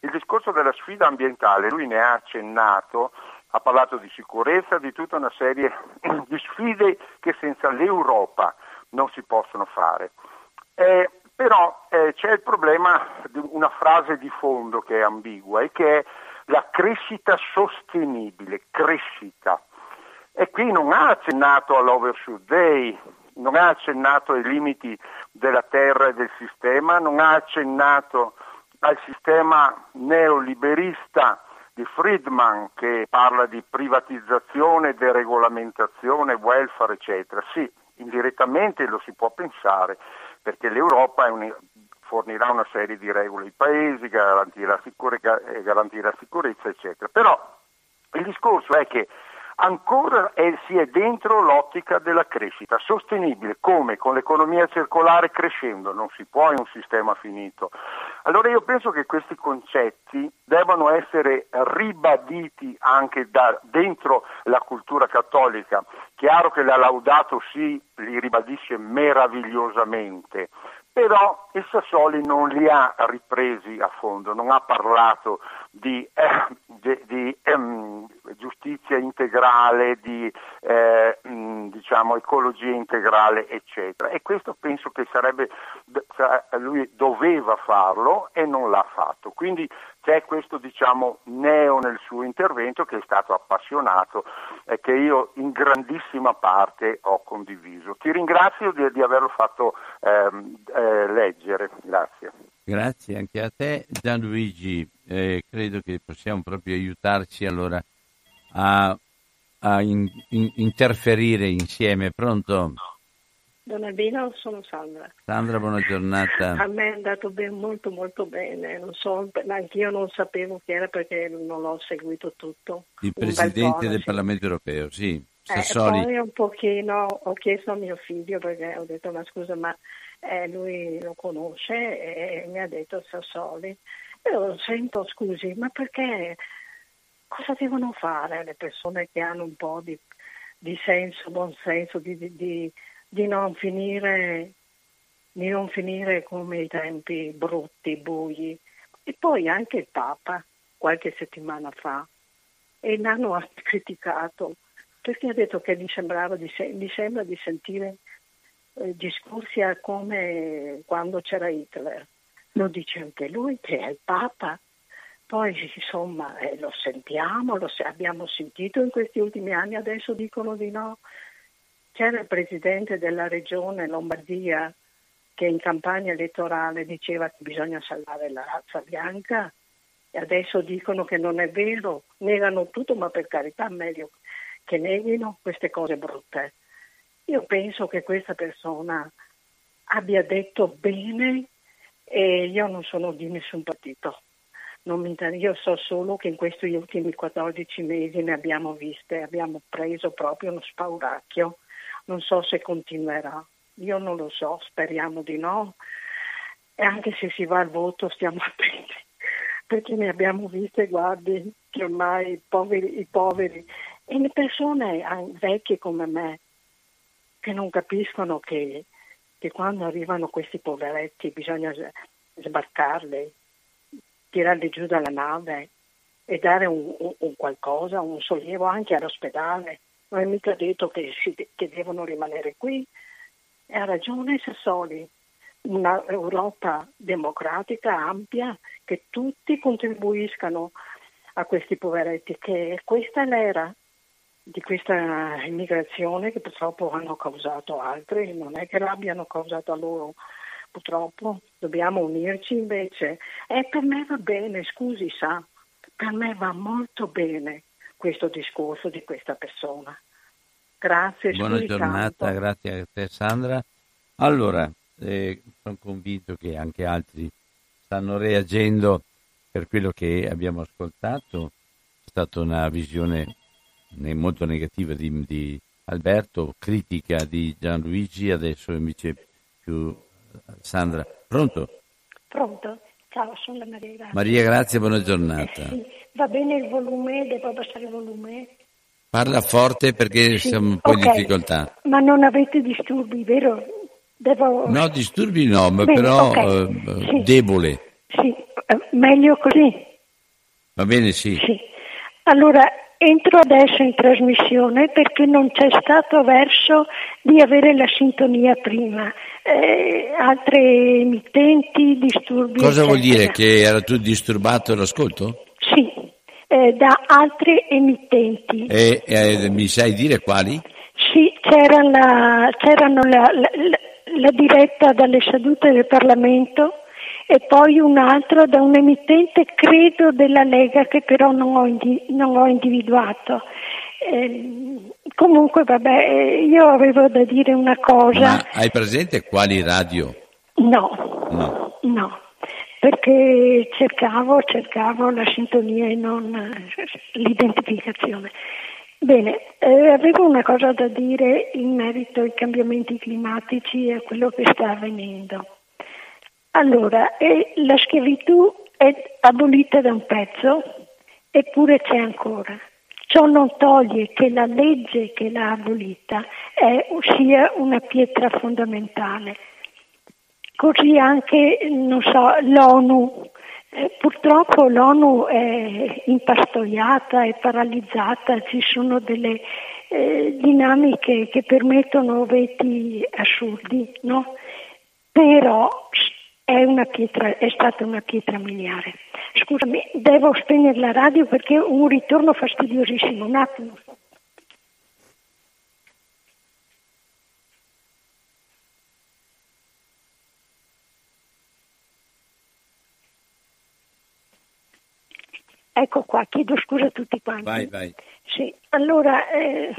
il discorso della sfida ambientale, lui ne ha accennato, ha parlato di sicurezza, di tutta una serie di sfide che senza l'Europa non si possono fare. Eh, però eh, c'è il problema di una frase di fondo che è ambigua e che è la crescita sostenibile, crescita. E qui non ha accennato all'Overshoot Day, non ha accennato ai limiti della terra e del sistema, non ha accennato al sistema neoliberista di Friedman che parla di privatizzazione, deregolamentazione, welfare, eccetera. Sì, indirettamente lo si può pensare perché l'Europa un, fornirà una serie di regole ai paesi, garantirà, sicure, garantirà sicurezza, eccetera. Però il discorso è che ancora è, si è dentro l'ottica della crescita sostenibile, come con l'economia circolare crescendo, non si può in un sistema finito. Allora io penso che questi concetti debbano essere ribaditi anche da, dentro la cultura cattolica. Chiaro che la Laudato Si li ribadisce meravigliosamente, però il Sassoli non li ha ripresi a fondo, non ha parlato di, eh, di, di ehm, giustizia integrale, di eh, mh, diciamo, ecologia integrale, eccetera. E questo penso che sarebbe, lui doveva farlo e non l'ha fatto. Quindi c'è questo diciamo, neo nel suo intervento che è stato appassionato e che io in grandissima parte ho condiviso. Ti ringrazio di, di averlo fatto ehm, eh, leggere, grazie. Grazie anche a te Gianluigi, eh, credo che possiamo proprio aiutarci allora a, a in, in, interferire insieme. Pronto? Don Albino, sono Sandra. Sandra, buona giornata. A me è andato ben, molto molto bene, non so, anch'io non sapevo chi era perché non l'ho seguito tutto. Il Presidente del sì. Parlamento europeo, sì. Sassoli. Eh, poi un pochino ho chiesto a mio figlio perché ho detto ma scusa ma eh, lui lo conosce e mi ha detto Sassoli. Io sento scusi ma perché cosa devono fare le persone che hanno un po' di, di senso, buon senso, di, di di non finire, di non finire come i tempi brutti, bui. E poi anche il Papa, qualche settimana fa, e l'hanno criticato perché ha detto che gli, di, gli sembra di sentire eh, discorsi come quando c'era Hitler. Lo dice anche lui che è il Papa. Poi insomma eh, lo sentiamo, lo abbiamo sentito in questi ultimi anni, adesso dicono di no. C'era il presidente della regione Lombardia che in campagna elettorale diceva che bisogna salvare la razza bianca e adesso dicono che non è vero, negano tutto, ma per carità meglio che neghino queste cose brutte. Io penso che questa persona abbia detto bene e io non sono di nessun partito. io so solo che in questi ultimi 14 mesi ne abbiamo viste, abbiamo preso proprio uno spauracchio non so se continuerà, io non lo so, speriamo di no. E anche se si va al voto stiamo attenti, perché ne abbiamo viste, guardi, che ormai i poveri, i poveri e le persone vecchie come me, che non capiscono che, che quando arrivano questi poveretti bisogna sbarcarli, tirarli giù dalla nave e dare un, un, un qualcosa, un sollievo anche all'ospedale non è mica detto che, si, che devono rimanere qui. E ha ragione Sassoli, una Europa democratica, ampia, che tutti contribuiscano a questi poveretti, che questa è l'era. di questa immigrazione che purtroppo hanno causato altri, non è che l'abbiano causata loro, purtroppo dobbiamo unirci invece. E per me va bene, scusi sa, per me va molto bene questo discorso di questa persona. Grazie. Buona giornata, tanto. grazie a te Sandra. Allora, eh, sono convinto che anche altri stanno reagendo per quello che abbiamo ascoltato. È stata una visione molto negativa di, di Alberto, critica di Gianluigi, adesso invece più Sandra. Pronto? Pronto. Ciao, sono la Maria Grazia. Maria Grazia, buona giornata. Sì. Va bene il volume? Devo abbassare il volume? Parla forte perché sì. siamo un po' okay. in difficoltà. Ma non avete disturbi, vero? Devo... No, disturbi no, ma bene, però okay. eh, sì. debole. Sì, eh, meglio così. Va bene, sì. Sì. Allora, entro adesso in trasmissione perché non c'è stato verso di avere la sintonia prima. Eh, altre emittenti, disturbi. Cosa eccetera. vuol dire? Che era tutto disturbato l'ascolto? Sì, eh, da altre emittenti. E eh, mi sai dire quali? Sì, c'era la, c'erano la, la, la diretta dalle sedute del Parlamento e poi un altro da un emittente, credo, della Lega che però non ho, indi- non ho individuato. Eh, comunque, vabbè, eh, io avevo da dire una cosa. Ma hai presente quali radio? No, no, no perché cercavo, cercavo la sintonia e non l'identificazione. Bene, eh, avevo una cosa da dire in merito ai cambiamenti climatici e a quello che sta avvenendo. Allora, eh, la schiavitù è abolita da un pezzo, eppure c'è ancora. Ciò non toglie che la legge che l'ha abolita è, sia una pietra fondamentale. Così anche, so, l'ONU. Eh, purtroppo l'ONU è impastoiata, è paralizzata, ci sono delle eh, dinamiche che permettono veti assurdi, no? Però è, pietra, è stata una pietra miliare. Scusami, devo spegnere la radio perché ho un ritorno fastidiosissimo. Un attimo. Ecco qua, chiedo scusa a tutti quanti. Vai, vai. Sì, allora eh,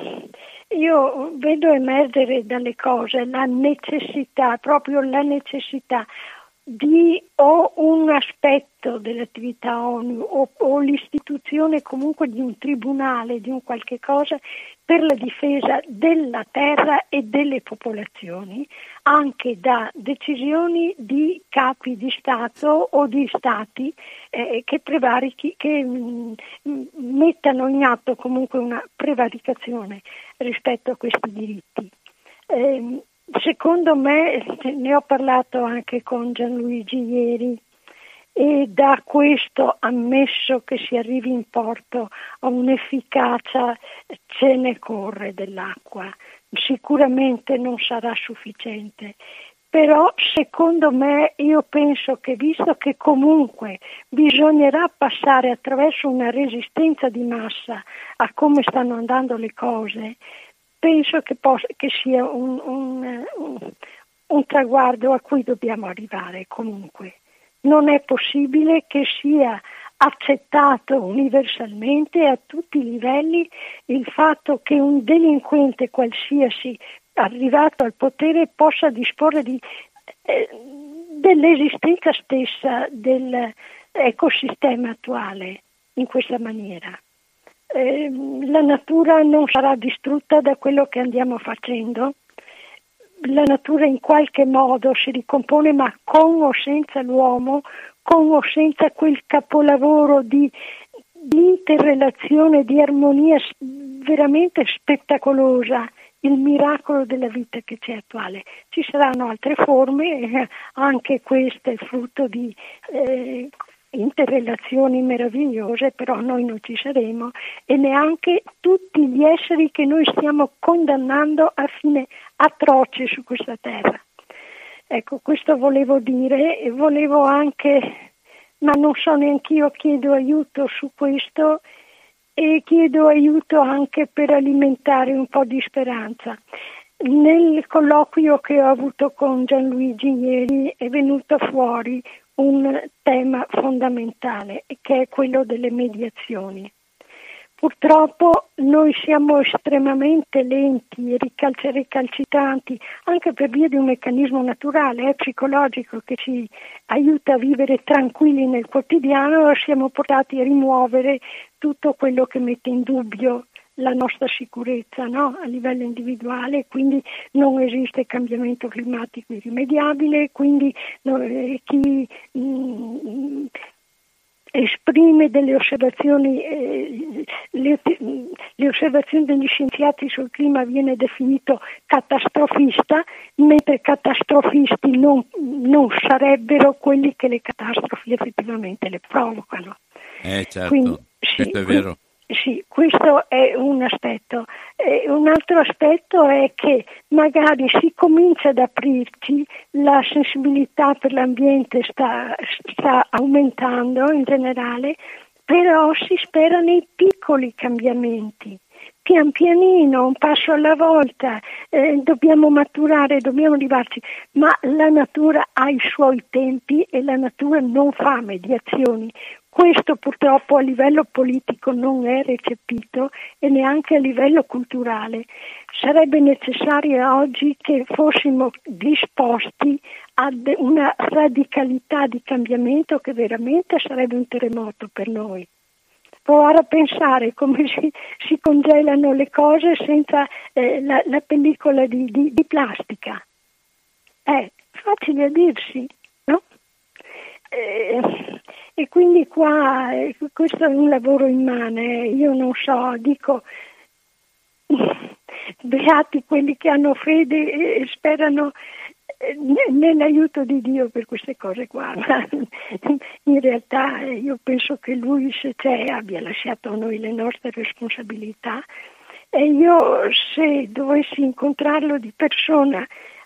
io vedo emergere dalle cose la necessità, proprio la necessità di o un aspetto dell'attività ONU o, o, l'istituzione comunque di un tribunale, di un qualche cosa per la difesa della terra e delle popolazioni, anche da decisioni di capi di Stato o di Stati eh, che, prevarichi, che mh, mm, mettano in atto comunque una prevaricazione rispetto a questi diritti. Eh, Secondo me, ne ho parlato anche con Gianluigi ieri, e da questo, ammesso che si arrivi in porto a un'efficacia, ce ne corre dell'acqua. Sicuramente non sarà sufficiente, però secondo me io penso che visto che comunque bisognerà passare attraverso una resistenza di massa a come stanno andando le cose, penso che, possa, che sia un, un, un, un traguardo a cui dobbiamo arrivare comunque. Non è possibile che sia accettato universalmente a tutti i livelli il fatto che un delinquente qualsiasi arrivato al potere possa disporre di, eh, dell'esistenza stessa dell'ecosistema attuale in questa maniera. Eh, la natura non sarà distrutta da quello che andiamo facendo. La natura in qualche modo si ricompone, ma con o senza l'uomo, con o senza quel capolavoro di, di interrelazione, di armonia veramente spettacolosa, il miracolo della vita che c'è attuale. Ci saranno altre forme, eh, anche queste frutto di eh, interrelazioni meravigliose, però noi non ci saremo e neanche tutti gli esseri che noi stiamo condannando a fine atroce su questa terra. Ecco, questo volevo dire e volevo anche, ma non so neanche io, chiedo aiuto su questo, e chiedo aiuto anche per alimentare un po' di speranza. Nel colloquio che ho avuto con Gianluigi ieri è venuto fuori un tema fondamentale che è quello delle mediazioni. Purtroppo noi siamo estremamente lenti e recalcitranti anche per via di un meccanismo naturale, eh, psicologico che ci aiuta a vivere tranquilli nel quotidiano, siamo portati a rimuovere tutto quello che mette in dubbio la nostra sicurezza no? a livello individuale, quindi non esiste cambiamento climatico irrimediabile, quindi no, eh, chi mh, mm, esprime delle osservazioni, eh, le, le, osservazioni degli scienziati sul clima viene definito catastrofista, mentre catastrofisti non, non sarebbero quelli che le catastrofi effettivamente le provocano. Eh certo, quindi, sì, questo è vero. Sì, questo è un aspetto. E un altro aspetto è che magari si comincia ad aprirci, la sensibilità per l'ambiente sta, sta aumentando in generale, però si spera nei piccoli cambiamenti pian pianino, un passo alla volta, eh, dobbiamo maturare, dobbiamo arrivarci, ma la natura ha i suoi tempi e la natura non fa mediazioni. Questo purtroppo a livello politico non è recepito e neanche a livello culturale. Sarebbe necessario oggi che fossimo disposti a una radicalità di cambiamento che veramente sarebbe un terremoto per noi. Provare a pensare come si, si congelano le cose senza eh, la, la, pellicola di, di, di plastica. È facile a dirsi, no? Eh, e quindi qua eh, questo è un lavoro immane, io non so, dico beati quelli che hanno fede e sperano eh, nell'aiuto di Dio per queste cose qua, ma in realtà io penso che lui se c'è abbia lasciato a noi le nostre responsabilità e io se dovessi incontrarlo di persona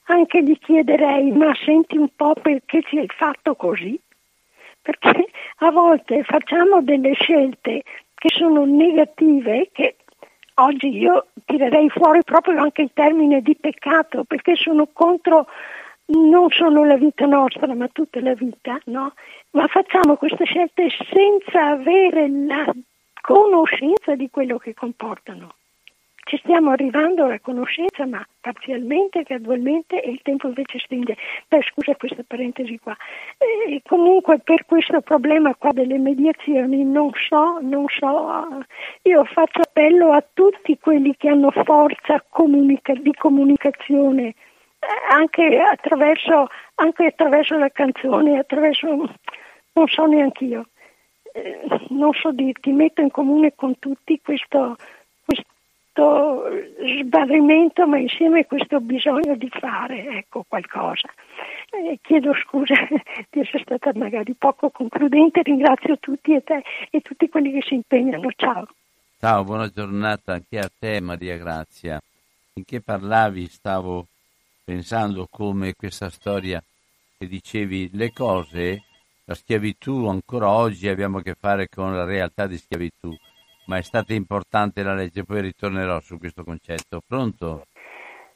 anche gli chiederei ma senti un po' perché ci hai fatto così? Perché a volte facciamo delle scelte che sono negative, che oggi io tirerei fuori proprio anche il termine di peccato, perché sono contro non solo la vita nostra, ma tutta la vita, no? Ma facciamo queste scelte senza avere la conoscenza di quello che comportano ci stiamo arrivando alla conoscenza, ma parzialmente, gradualmente, e il tempo invece stringe. Beh, scusa questa parentesi qua. E comunque per questo problema qua delle mediazioni non so, non so, io faccio appello a tutti quelli che hanno forza comunica- di comunicazione, anche attraverso, anche attraverso la canzone, attraverso, non so neanche io. Eh, non so dirti, metto in comune con tutti questo, questo sbarrimento, ma insieme questo bisogno di fare ecco, qualcosa. Eh, chiedo scusa di essere stata magari poco concludente, ringrazio tutti e te e tutti quelli che si impegnano. Ciao. Ciao, buona giornata anche a te Maria Grazia. Finché parlavi stavo pensando come questa storia che dicevi, le cose, la schiavitù, ancora oggi abbiamo a che fare con la realtà di schiavitù ma è stata importante la legge, poi ritornerò su questo concetto. Pronto?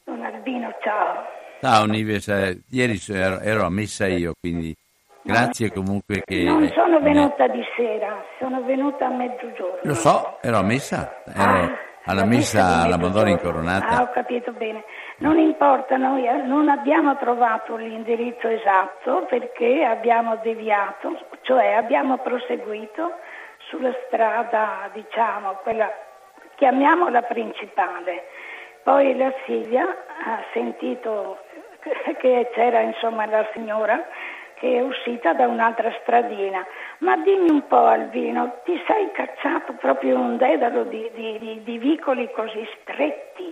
Don Albino, ciao. Ciao Nives, ieri ero, ero, a messa io, quindi grazie comunque che... Non sono venuta di sera, sono venuta a mezzogiorno. Lo so, ero a messa, ero ah, alla messa alla Madonna incoronata. Ah, ho capito bene. Non importa, noi eh, non abbiamo trovato l'indirizzo esatto perché abbiamo deviato, cioè abbiamo proseguito sulla strada, diciamo, quella, chiamiamola principale. Poi la Silvia ha sentito che c'era insomma la signora che è uscita da un'altra stradina. Ma dimmi un po' Albino, ti sei cacciato proprio un dedalo di, di, di, di vicoli così stretti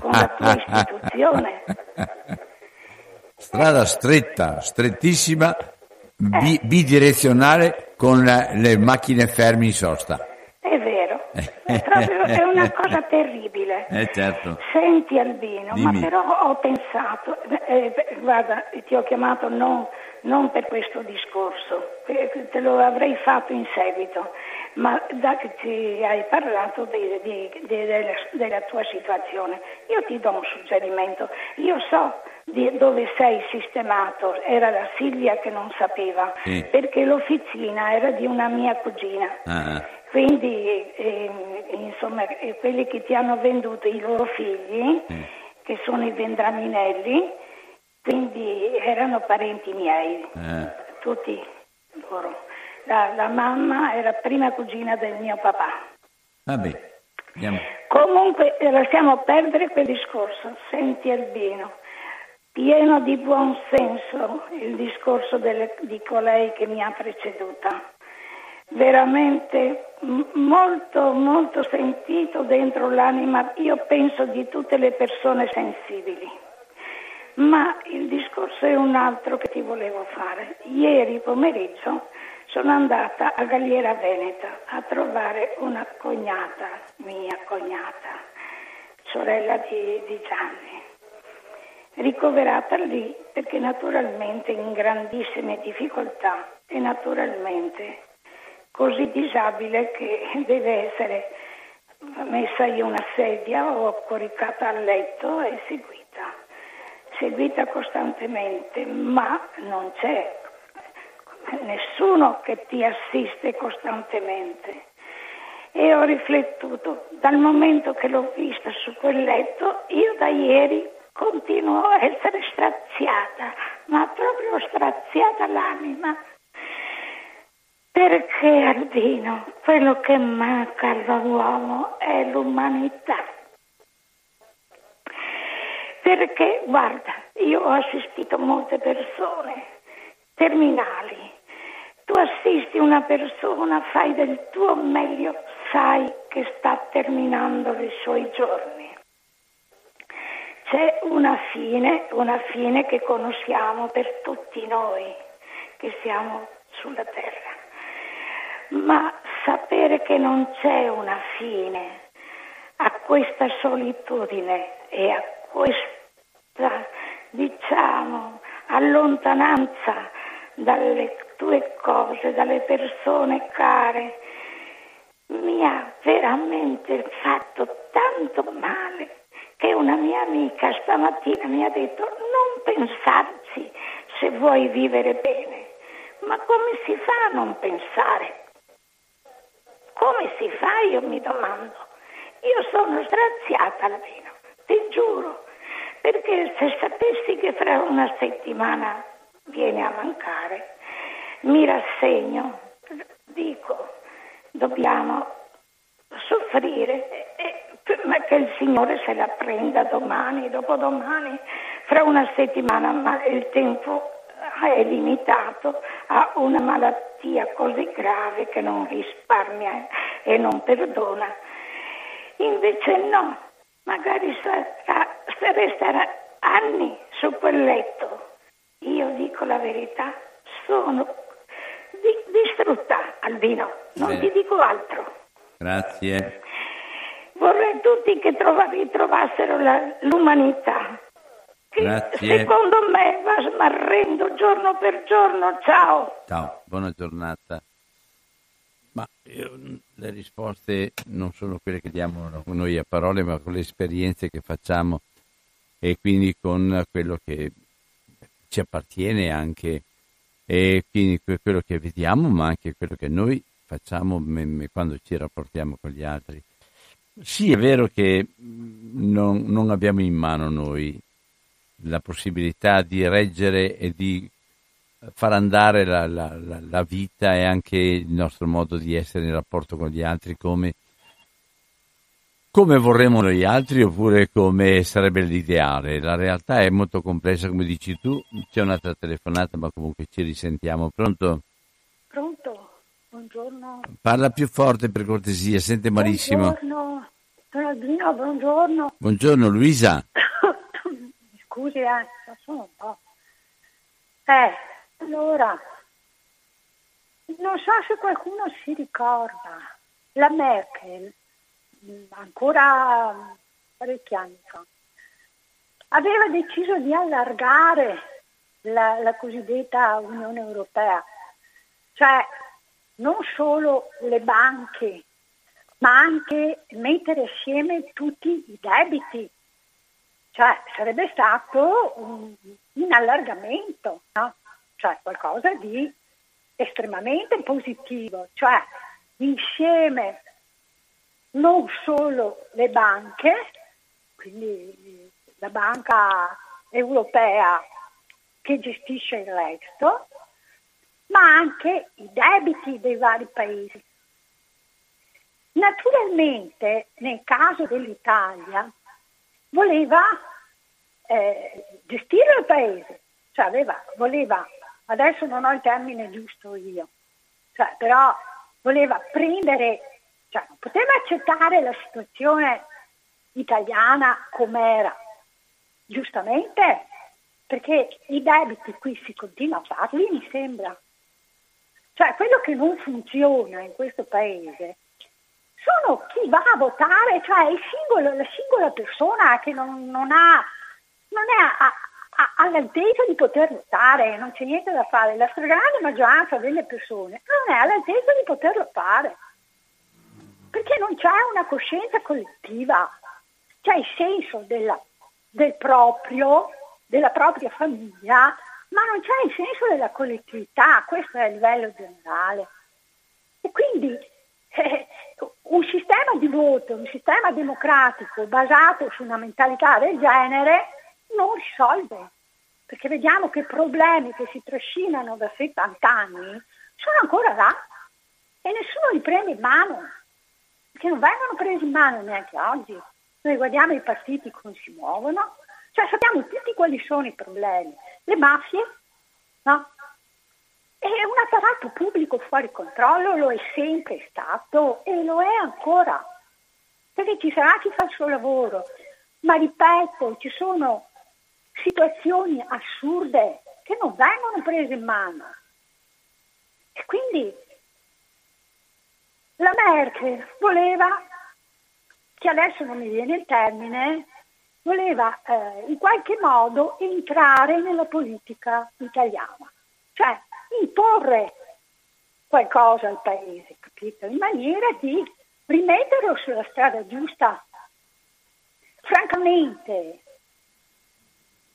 con la tua istituzione? Strada stretta, strettissima, bi- bidirezionale con le macchine ferme in sosta. È vero, è, proprio, è una cosa terribile. Eh, certo. Senti Albino, Dimmi. ma però ho pensato, eh, guarda, ti ho chiamato non, non per questo discorso, te lo avrei fatto in seguito, ma da che ti hai parlato di, di, di, della, della, tua situazione, io ti do un suggerimento. Io so dove sei sistemato, era la Silvia che non sapeva, sì. perché l'officina era di una mia cugina. Ah. Quindi, eh, insomma, quelli che ti hanno venduto i loro figli, sì. che sono i Vendraminelli, quindi erano parenti miei, eh. tutti loro. La, la, mamma era prima cugina del mio papà. Vabbè, andiamo. Comunque lasciamo perdere quel discorso. Senti Albino, pieno di buon senso il discorso delle, di colei che mi ha preceduta. Veramente molto, molto sentito dentro l'anima, io penso di tutte le persone sensibili. Ma il discorso è un altro che ti volevo fare. Ieri pomeriggio sono andata a Galliera Veneta a trovare una cognata, mia cognata, sorella di, di Gianni, ricoverata lì perché naturalmente in grandissime difficoltà e naturalmente così disabile che deve essere messa in una sedia o coricata a letto e seguita seguita costantemente, ma non c'è nessuno che ti assiste costantemente. E ho riflettuto, dal momento che l'ho vista su quel letto, io da ieri continuo a essere straziata, ma proprio straziata l'anima. Perché Albino, quello che manca all'uomo è l'umanità perché, guarda, io ho assistito molte persone terminali. Tu assisti una persona, fai del tuo meglio, sai che sta terminando i suoi giorni. C'è una fine, una fine che conosciamo per tutti noi che siamo sulla terra. Ma sapere che non c'è una fine a questa solitudine e a questa, diciamo, allontananza dalle tue cose, dalle persone care, mi ha veramente fatto tanto male che una mia amica stamattina mi ha detto non pensarci se vuoi vivere bene. Ma come si fa a non pensare? Come si fa? Io mi domando. Io sono straziata almeno, ti giuro perché se sapessi che fra una settimana viene a mancare, mi rassegno, dico, dobbiamo soffrire, e, ma che il Signore se la prenda domani, dopodomani, fra una settimana, ma il tempo è limitato a una malattia così grave che non risparmia e non perdona. Invece no, magari sarà resterà anni su quel letto. Io dico la verità, sono di, distrutta, Albino, non Bene. ti dico altro. Grazie. Vorrei tutti che ritrovassero la, l'umanità. Che Grazie. secondo me va smarrendo giorno per giorno. Ciao. Ciao, buona giornata. Ma io, le risposte non sono quelle che diamo noi a parole, ma con le esperienze che facciamo e quindi con quello che ci appartiene anche e quindi quello che vediamo ma anche quello che noi facciamo quando ci rapportiamo con gli altri. Sì, è vero che non, non abbiamo in mano noi la possibilità di reggere e di far andare la, la, la, la, vita e anche il nostro modo di essere in rapporto con gli altri come come vorremmo noi altri oppure come sarebbe l'ideale. La realtà è molto complessa, come dici tu. C'è un'altra telefonata, ma comunque ci risentiamo. Pronto? Buongiorno. Parla più forte per cortesia, sente malissimo. Buongiorno. Sono Albino, buongiorno. Buongiorno Luisa. Scusi, eh, sono un po'. Eh, allora, non so se qualcuno si ricorda, la Merkel ancora parecchi anni fa, aveva deciso di allargare la, la cosiddetta Unione Europea, cioè non solo le banche, ma anche mettere assieme tutti i debiti. Cioè sarebbe stato un, un allargamento, no? cioè qualcosa di estremamente positivo, cioè insieme non solo le banche, quindi la banca europea che gestisce il resto, ma anche i debiti dei vari paesi. Naturalmente, nel caso dell'Italia, voleva eh, gestire il paese, cioè aveva, voleva, adesso non ho il termine giusto io, cioè, però voleva prendere, cioè non poteva accettare la situazione italiana com'era, giustamente, perché i debiti qui si continua a farli, mi sembra. Cioè quello che non funziona in questo paese sono chi va a votare, cioè singolo, la singola persona che non, non, ha, non è a, a, all'altezza di poter votare, non c'è niente da fare. La stragrande maggioranza delle persone non è all'altezza di poterlo fare, perché non c'è una coscienza collettiva, c'è il senso della, del proprio, della propria famiglia, ma non c'è il senso della collettività, questo è a livello generale. E quindi eh, un sistema di voto, un sistema democratico basato su una mentalità del genere non risolve, perché vediamo che problemi che si trascinano da 70 anni sono ancora là e nessuno li prende in mano, perché non vengono presi in mano neanche oggi. Noi guardiamo i partiti come si muovono, cioè sappiamo tutti quali sono i problemi. Le mafie, no? E un apparato pubblico fuori controllo lo è sempre stato e lo è ancora. Perché ci sarà chi fa il suo lavoro, ma ripeto, ci sono situazioni assurde che non vengono prese in mano. E quindi la Merkel voleva, che adesso non mi viene il termine, voleva eh, in qualche modo entrare nella politica italiana. Cioè imporre qualcosa al paese, capito? In maniera di rimetterlo sulla strada giusta. Francamente,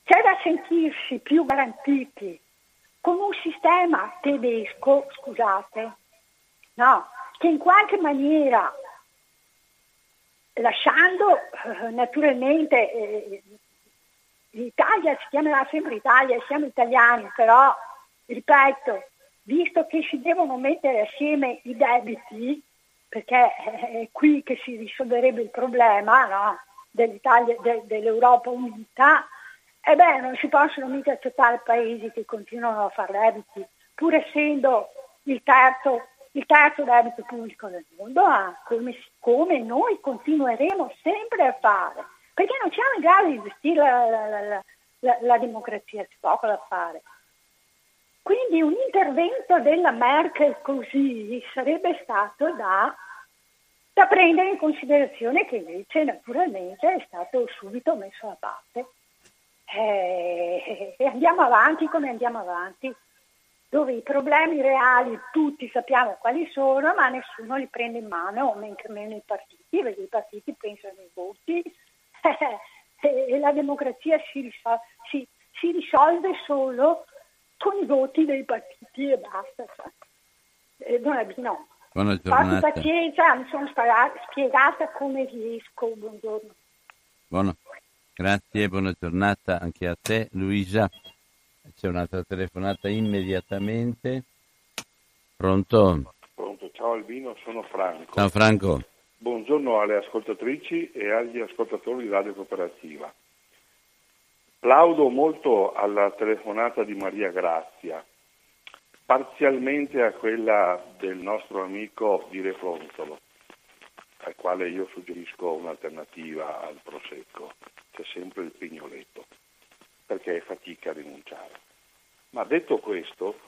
c'è da sentirsi più garantiti con un sistema tedesco, scusate, no, che in qualche maniera, lasciando eh, naturalmente eh, l'Italia si chiamerà sempre Italia, siamo italiani, però ripeto, visto che si devono mettere assieme i debiti, perché è qui che si risolverebbe il problema no? dell'Italia, de, dell'Europa unita, e beh, non si possono mica accettare paesi che continuano a fare debiti, pur essendo il terzo, il terzo debito pubblico del mondo, ah, come, come, noi continueremo sempre a fare, perché non siamo in grado di gestire la, la, la, la democrazia, c'è poco da fare. Quindi un intervento della Merkel così sarebbe stato da, da prendere in considerazione che invece naturalmente è stato subito messo da parte. Eh, e andiamo avanti come andiamo avanti, dove i problemi reali tutti sappiamo quali sono, ma nessuno li prende in mano, o men che meno i partiti, perché i partiti pensano ai voti e la democrazia si, risol- si, si risolve solo con i voti dei partiti e basta. Eh, no. Buona giornata. Fate pazienza, mi sono spiegata come riesco. Buongiorno. Buono. Grazie, buona giornata anche a te, Luisa. C'è un'altra telefonata immediatamente. Pronto? Pronto, ciao Albino, sono Franco. Ciao Franco. Buongiorno alle ascoltatrici e agli ascoltatori di Radio Cooperativa. Plaudo molto alla telefonata di Maria Grazia, parzialmente a quella del nostro amico di Refrontolo, al quale io suggerisco un'alternativa al prosecco, c'è sempre il pignoletto, perché è fatica a rinunciare. Ma detto questo,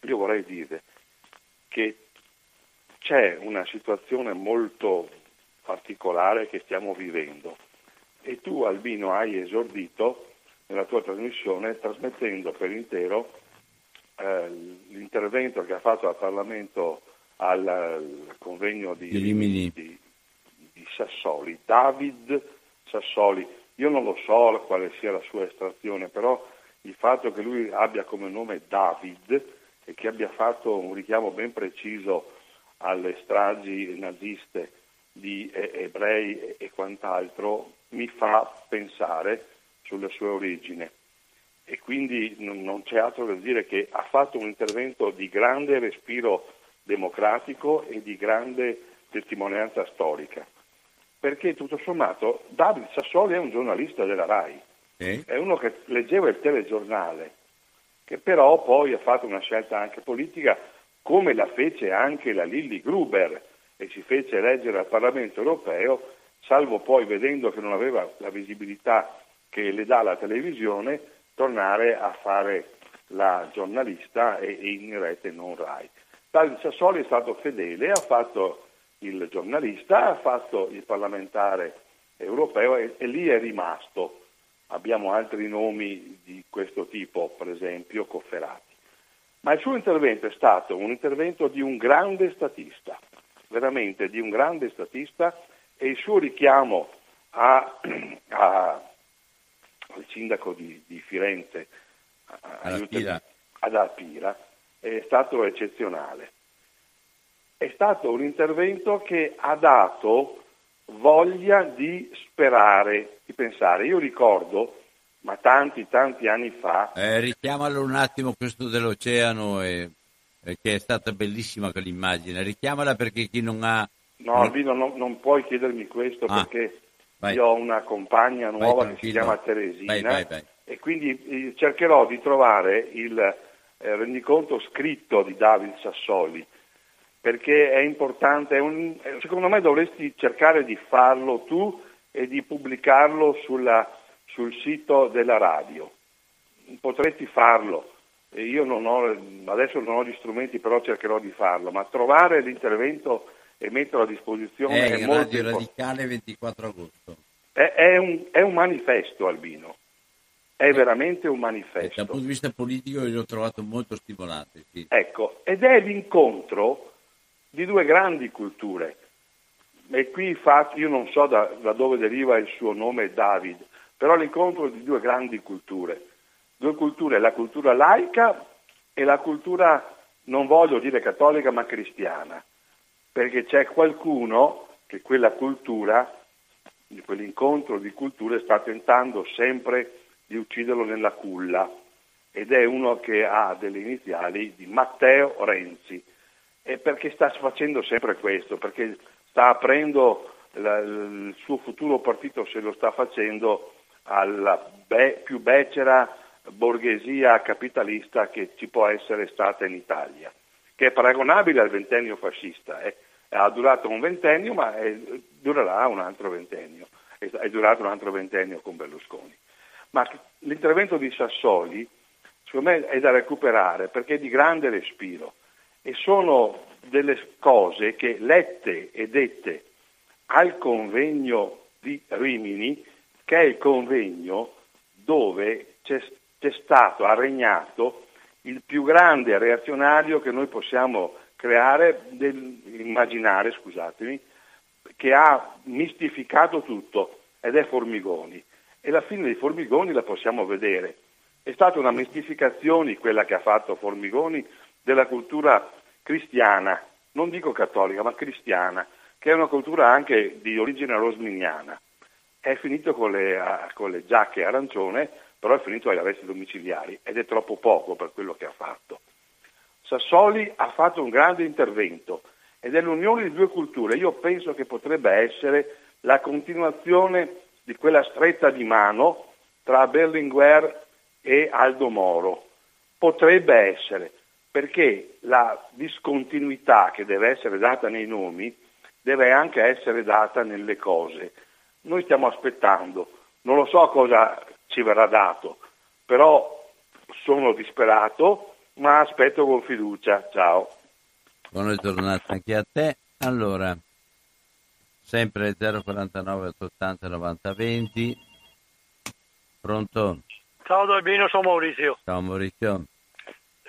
io vorrei dire che c'è una situazione molto particolare che stiamo vivendo e tu Albino hai esordito nella tua trasmissione trasmettendo per intero eh, l'intervento che ha fatto al Parlamento al, al convegno di, di, di, di Sassoli, David Sassoli. Io non lo so quale sia la sua estrazione, però il fatto che lui abbia come nome David e che abbia fatto un richiamo ben preciso alle stragi naziste di ebrei e quant'altro mi fa pensare sulle sue origini e quindi non c'è altro da dire che ha fatto un intervento di grande respiro democratico e di grande testimonianza storica. Perché tutto sommato David Sassoli è un giornalista della RAI, Eh? è uno che leggeva il telegiornale, che però poi ha fatto una scelta anche politica, come la fece anche la Lilly Gruber e si fece eleggere al Parlamento europeo, salvo poi vedendo che non aveva la visibilità che le dà la televisione, tornare a fare la giornalista e, e in rete non RAI. David Sassoli è stato fedele, ha fatto il giornalista, ha fatto il parlamentare europeo e, e lì è rimasto. Abbiamo altri nomi di questo tipo, per esempio Cofferati. Ma il suo intervento è stato un intervento di un grande statista, veramente di un grande statista e il suo richiamo a, a, al sindaco di, di Firenze, a- ad Alpira, è stato eccezionale. È stato un intervento che ha dato voglia di sperare, di pensare. Io ricordo, ma tanti, tanti anni fa, Eh, richiamalo un attimo questo dell'oceano, e, e che è stata bellissima quell'immagine. Richiamala perché chi non ha... no Albino non, non puoi chiedermi questo Ah, perché vai. io ho una compagna Vai nuova che si chiama Teresina Vai, vai, vai. e quindi eh, cercherò di trovare il eh, rendiconto scritto di David Sassoli perché è importante, è un- eh, secondo me dovresti cercare di farlo tu e di pubblicarlo sulla- sul sito della radio. Potresti farlo, io non ho, adesso non ho gli strumenti però cercherò di farlo, ma trovare l'intervento e metterlo a disposizione È è, in molto Radio. Radicale 24 agosto. È, è un, è un manifesto Albino, è veramente un Dal manifesto. punto di vista politico io l'ho trovato molto stimolante. Sì. Ecco, ed è l'incontro di due grandi culture. E qui infatti io non so da, da dove deriva il suo nome David, però l'incontro di due grandi culture. Due culture, la cultura laica e la cultura, non voglio dire cattolica, ma cristiana. Perché c'è qualcuno che quella cultura, quell'incontro di culture, sta tentando sempre di ucciderlo nella culla ed è uno che ha delle iniziali di Matteo Renzi. E perché sta facendo sempre questo? Perché sta aprendo la- il suo futuro partito, se lo sta facendo alla be- più becera borghesia capitalista che ci può essere stata in Italia, che è paragonabile al ventennio fascista. eh. Ha durato un ventennio, ma è- durerà un altro ventennio. È, è durato un altro ventennio con Berlusconi. Ma l'intervento di Sassoli, secondo me, è da recuperare perché è di grande respiro e sono delle cose che lette e dette al convegno di Rimini, che è il convegno dove c'è, c'è stato, ha regnato il più grande reazionario che noi possiamo creare, del, immaginare, scusatemi, che ha mistificato tutto ed è Formigoni. E la fine di Formigoni la possiamo vedere. È stata una mistificazione quella che ha fatto Formigoni della cultura cristiana, non dico cattolica, ma cristiana, che è una cultura anche di origine rosminiana. È finito con le, con le giacche arancione, però è finito agli arresti domiciliari ed è troppo poco per quello che ha fatto. Sassoli ha fatto un grande intervento ed è l'unione di due culture. Io penso che potrebbe essere la continuazione di quella stretta di mano tra Berlinguer e Aldo Moro. Potrebbe essere, perché la discontinuità che deve essere data nei nomi deve anche essere data nelle cose. Noi stiamo aspettando, non lo so cosa ci verrà dato, però sono disperato, ma aspetto con fiducia. Ciao. Buona giornata anche a te. Allora, sempre 049 880 90 20. Pronto? Ciao Albino, sono Maurizio. Ciao Maurizio.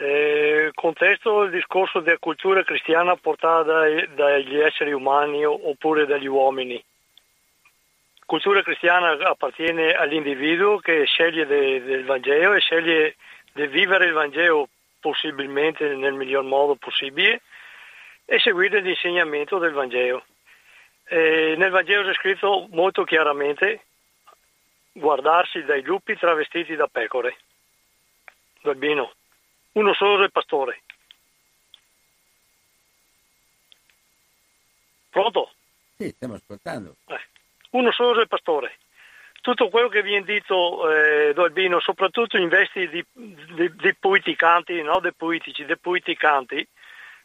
Eh, eh, contesto il discorso della cultura cristiana portata dagli esseri umani oppure dagli uomini. Cultura cristiana appartiene all'individuo che sceglie de, del Vangelo e sceglie di vivere il Vangelo possibilmente nel miglior modo possibile e seguire l'insegnamento del Vangelo. E nel Vangelo è scritto molto chiaramente guardarsi dai lupi travestiti da pecore. Bambino, uno solo del pastore. Pronto? Sì, stiamo ascoltando. Eh, uno solo del pastore. Tutto quello che viene detto eh, Albino, soprattutto in vesti di, di, di poeticanti, no? dei poetici, dei poeticanti,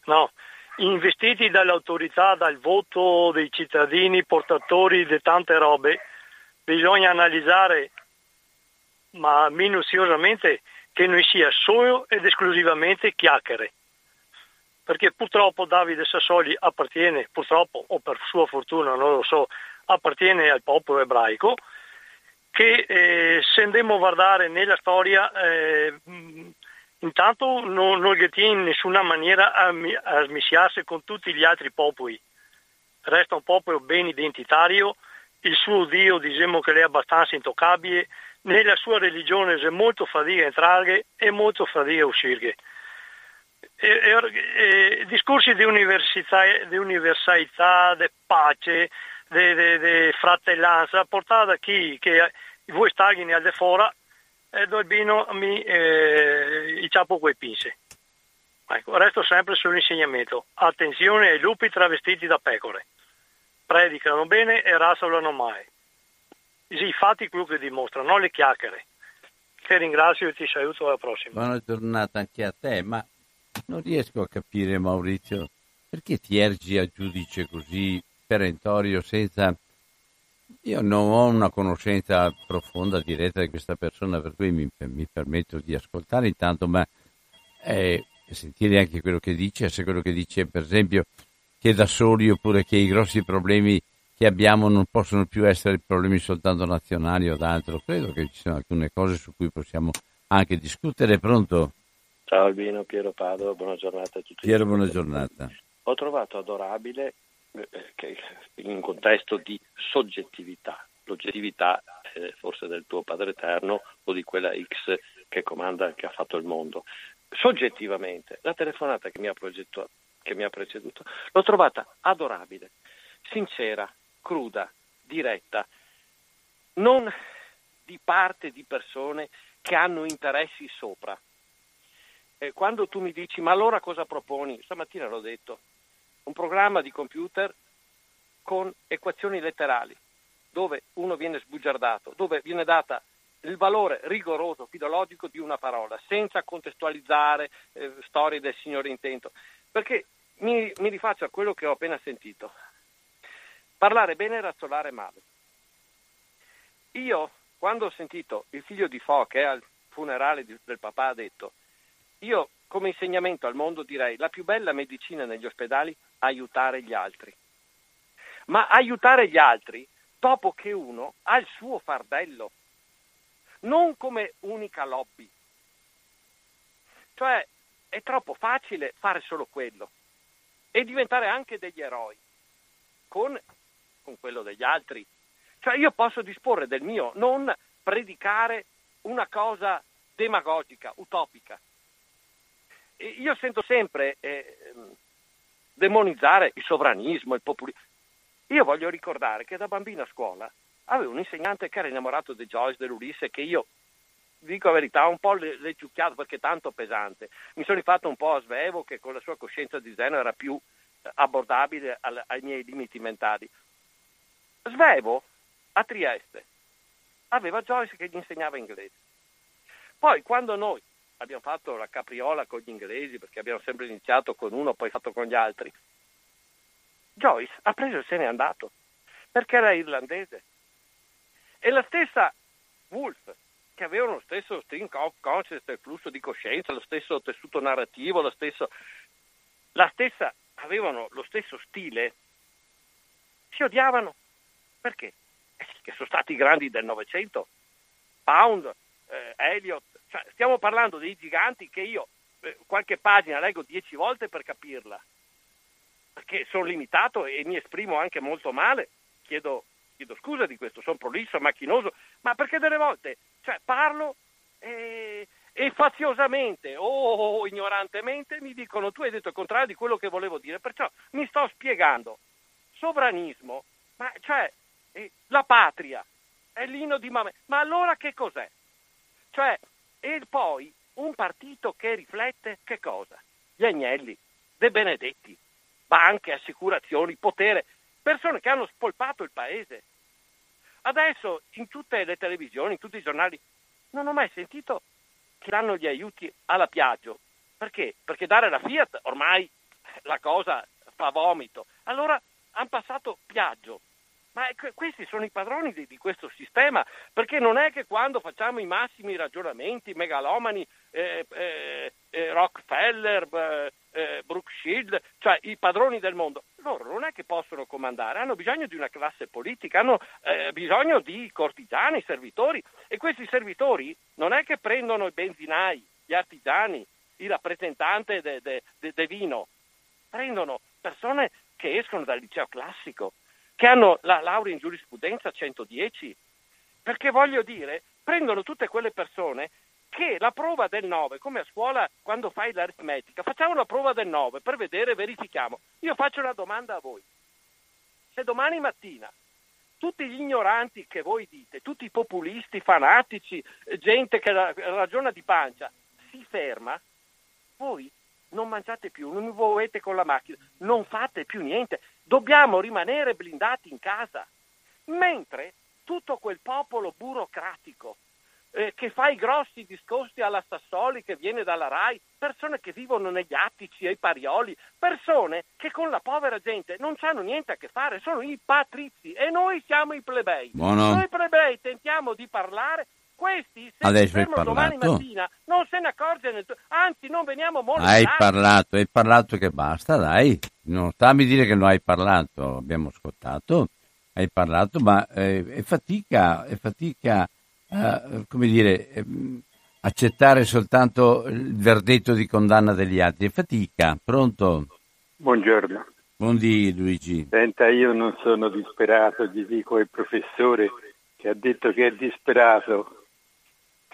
no? investiti dall'autorità, dal voto dei cittadini, portatori di tante robe, bisogna analizzare ma minuziosamente che non sia solo ed esclusivamente chiacchiere. Perché purtroppo Davide Sassoli appartiene, purtroppo o per sua fortuna, non lo so, appartiene al popolo ebraico che eh, se andiamo a guardare nella storia eh, intanto non, non tiene in nessuna maniera a, a smissiarsi con tutti gli altri popoli. Resta un popolo ben identitario, il suo Dio diciamo che è abbastanza intoccabile, nella sua religione c'è molto fatica a entrare e molto fatica a uscire. E, e, e, discorsi di, di universalità, di pace, di fratellanza, portata a chi che voi stagni al de fora e Dolbino mi eh, i ciapo quei pinse. Ecco, resto sempre sull'insegnamento. Attenzione ai lupi travestiti da pecore. Predicano bene e rasolano mai. I fatti quello che dimostrano, non le chiacchiere. Ti ringrazio e ti saluto alla prossima. Buona giornata anche a te, ma non riesco a capire Maurizio, perché ti ergi a giudice così perentorio senza io non ho una conoscenza profonda, diretta di questa persona, per cui mi, mi permetto di ascoltare intanto, ma eh, sentire anche quello che dice, se quello che dice per esempio che da soli oppure che i grossi problemi che abbiamo non possono più essere problemi soltanto nazionali o d'altro, credo che ci siano alcune cose su cui possiamo anche discutere. Pronto? Ciao Albino, Piero Padova, buona giornata a tutti. Piero, buona giornata. Ho trovato adorabile che in un contesto di soggettività, l'oggettività eh, forse del tuo Padre Eterno o di quella X che comanda, che ha fatto il mondo. Soggettivamente, la telefonata che mi ha, che mi ha preceduto l'ho trovata adorabile, sincera, cruda, diretta, non di parte di persone che hanno interessi sopra. Eh, quando tu mi dici ma allora cosa proponi? Stamattina l'ho detto, un programma di computer con equazioni letterali, dove uno viene sbugiardato, dove viene data il valore rigoroso, filologico di una parola, senza contestualizzare eh, storie del signore intento. Perché mi, mi rifaccio a quello che ho appena sentito. Parlare bene e razzolare male. Io, quando ho sentito il figlio di Fo, che è al funerale di, del papà, ha detto, io come insegnamento al mondo direi la più bella medicina negli ospedali aiutare gli altri. Ma aiutare gli altri dopo che uno ha il suo fardello, non come unica lobby. Cioè è troppo facile fare solo quello e diventare anche degli eroi con, con quello degli altri. Cioè io posso disporre del mio, non predicare una cosa demagogica, utopica. E io sento sempre eh, demonizzare il sovranismo, il populismo. Io voglio ricordare che da bambino a scuola avevo un insegnante che era innamorato di Joyce, dell'Ulisse, che io, dico la verità, un po' le, le ciucchiato perché tanto pesante. Mi sono rifatto un po' a Svevo, che con la sua coscienza di Zeno era più eh, abbordabile al, ai miei limiti mentali. Svevo, a Trieste, aveva Joyce che gli insegnava inglese. Poi, quando noi abbiamo fatto la capriola con gli inglesi perché abbiamo sempre iniziato con uno, poi fatto con gli altri. Joyce ha preso e se n'è andato perché era irlandese. E la stessa Wolf, che aveva lo stesso stream consciousness, il flusso di coscienza, lo stesso tessuto narrativo, lo stesso, la stessa, avevano lo stesso stile, si odiavano. Perché? Eh che sono stati i grandi del Novecento. Pound, eh, Elliot, cioè, stiamo parlando dei giganti che io eh, qualche pagina leggo dieci volte per capirla, perché sono limitato e mi esprimo anche molto male, chiedo, chiedo scusa di questo, sono prolisso, macchinoso, ma perché delle volte cioè, parlo e, e faziosamente o ignorantemente mi dicono tu hai detto il contrario di quello che volevo dire, perciò mi sto spiegando. Sovranismo, ma cioè la patria è l'ino di Mamet, ma allora che cos'è? Cioè, e poi un partito che riflette che cosa? Gli agnelli, De Benedetti, banche, assicurazioni, potere, persone che hanno spolpato il paese. Adesso in tutte le televisioni, in tutti i giornali, non ho mai sentito che danno gli aiuti alla Piaggio. Perché? Perché dare la Fiat ormai la cosa fa vomito. Allora hanno passato Piaggio. Ma questi sono i padroni di, di, questo sistema, perché non è che quando facciamo i massimi ragionamenti megalomani, eh, eh, eh, Rockefeller, eh, Brookshield, cioè i padroni del mondo, loro non è che possono comandare, hanno bisogno di una classe politica, hanno eh, bisogno di cortigiani, servitori e questi servitori non è che prendono i benzinai, gli artigiani, i rappresentanti del de, de, de vino, prendono persone che escono dal liceo classico, che hanno la laurea in giurisprudenza 110, perché voglio dire, prendono tutte quelle persone che la prova del 9, come a scuola quando fai l'aritmetica, facciamo la prova del 9 per vedere, verifichiamo. Io faccio una domanda a voi. Se domani mattina tutti gli ignoranti che voi dite, tutti i populisti, fanatici, gente che ragiona di pancia, si ferma, voi non mangiate più, non muovete con la macchina, non fate più niente, dobbiamo rimanere blindati in casa. Mentre tutto quel popolo burocratico eh, che fa i grossi discorsi alla Sassoli che viene dalla RAI, persone che vivono negli attici, ai parioli, persone che con la povera gente non hanno niente a che fare, sono i patrizi e noi siamo i plebei. Buono. Noi plebei tentiamo di parlare questi se Adesso hai parlato? mattina non se ne accorge, anzi non veniamo molto Hai parlato, hai parlato che basta, dai. Non stammi a dire che non hai parlato, abbiamo ascoltato, hai parlato, ma eh, è fatica, è fatica, eh, come dire, ehm, accettare soltanto il verdetto di condanna degli altri, è fatica, pronto? Buongiorno. Buondì Luigi. Senta, io non sono disperato, gli dico al professore che ha detto che è disperato.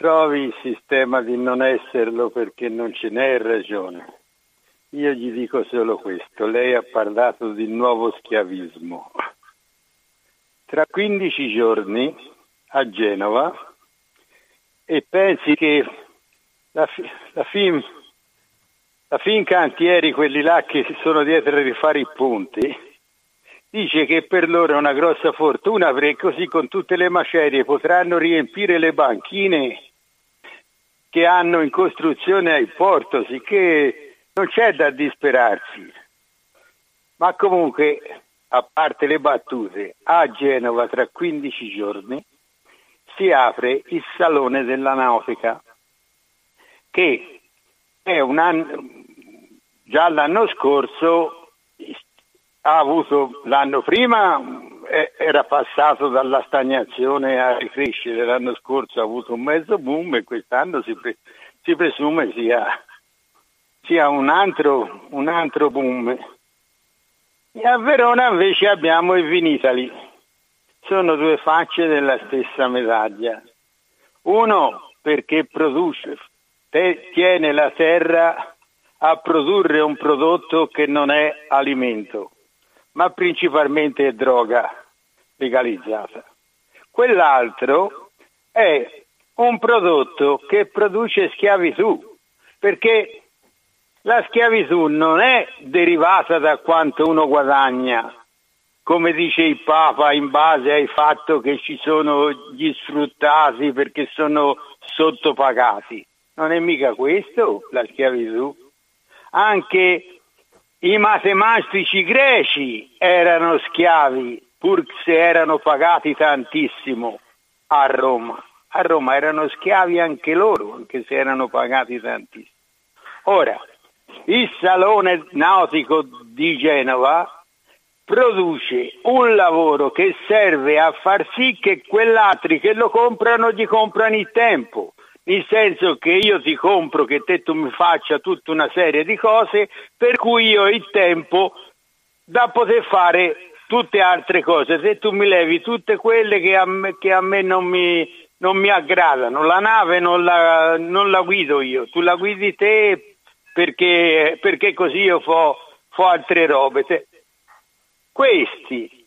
Trovi il sistema di non esserlo perché non ce n'è ragione. Io gli dico solo questo, lei ha parlato di nuovo schiavismo. Tra 15 giorni a Genova e pensi che la, la, film, la Fincantieri, quelli là che sono dietro a rifare i punti, dice che per loro è una grossa fortuna perché così con tutte le macerie potranno riempire le banchine che hanno in costruzione ai porto, sicché non c'è da disperarsi. Ma comunque, a parte le battute, a Genova tra 15 giorni si apre il Salone della Nautica, che è un anno, già l'anno scorso ha avuto l'anno prima era passato dalla stagnazione a ricrescere, l'anno scorso ha avuto un mezzo boom e quest'anno si, pre- si presume sia, sia un, altro, un altro boom. E a Verona invece abbiamo il Vinitali, sono due facce della stessa medaglia. Uno perché produce, te- tiene la terra a produrre un prodotto che non è alimento ma principalmente è droga legalizzata. Quell'altro è un prodotto che produce schiavitù, perché la schiavitù non è derivata da quanto uno guadagna, come dice il Papa, in base al fatto che ci sono gli sfruttati perché sono sottopagati. Non è mica questo la schiavitù. Anche i matematici greci erano schiavi, pur se erano pagati tantissimo a Roma. A Roma erano schiavi anche loro, anche se erano pagati tantissimo. Ora, il Salone Nautico di Genova produce un lavoro che serve a far sì che quell'altri che lo comprano gli comprano il tempo. nel senso che io ti compro che te tu mi faccia tutta una serie di cose per cui io ho il tempo da poter fare tutte altre cose. Se tu mi levi tutte quelle che a me, che a me non, mi, non, mi, aggradano, la nave non la, non la, guido io, tu la guidi te perché, perché così io fo, fo altre robe. Questi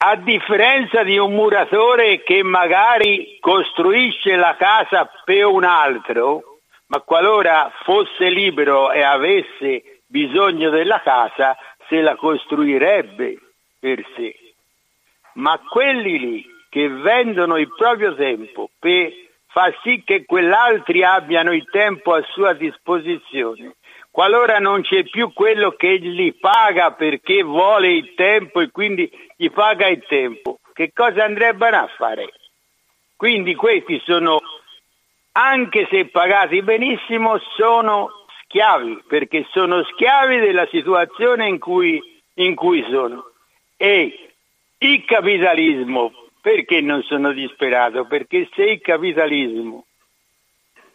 a differenza di un muratore che magari costruisce la casa per un altro, ma qualora fosse libero e avesse bisogno della casa, se la costruirebbe per sé. Ma quelli lì che vendono il proprio tempo per far sì che quell'altri abbiano il tempo a sua disposizione, qualora non c'è più quello che li paga perché vuole il tempo e quindi gli paga il tempo, che cosa andrebbero a fare? Quindi questi sono, anche se pagati benissimo, sono schiavi, perché sono schiavi della situazione in cui, in cui sono. E il capitalismo, perché non sono disperato? Perché se il capitalismo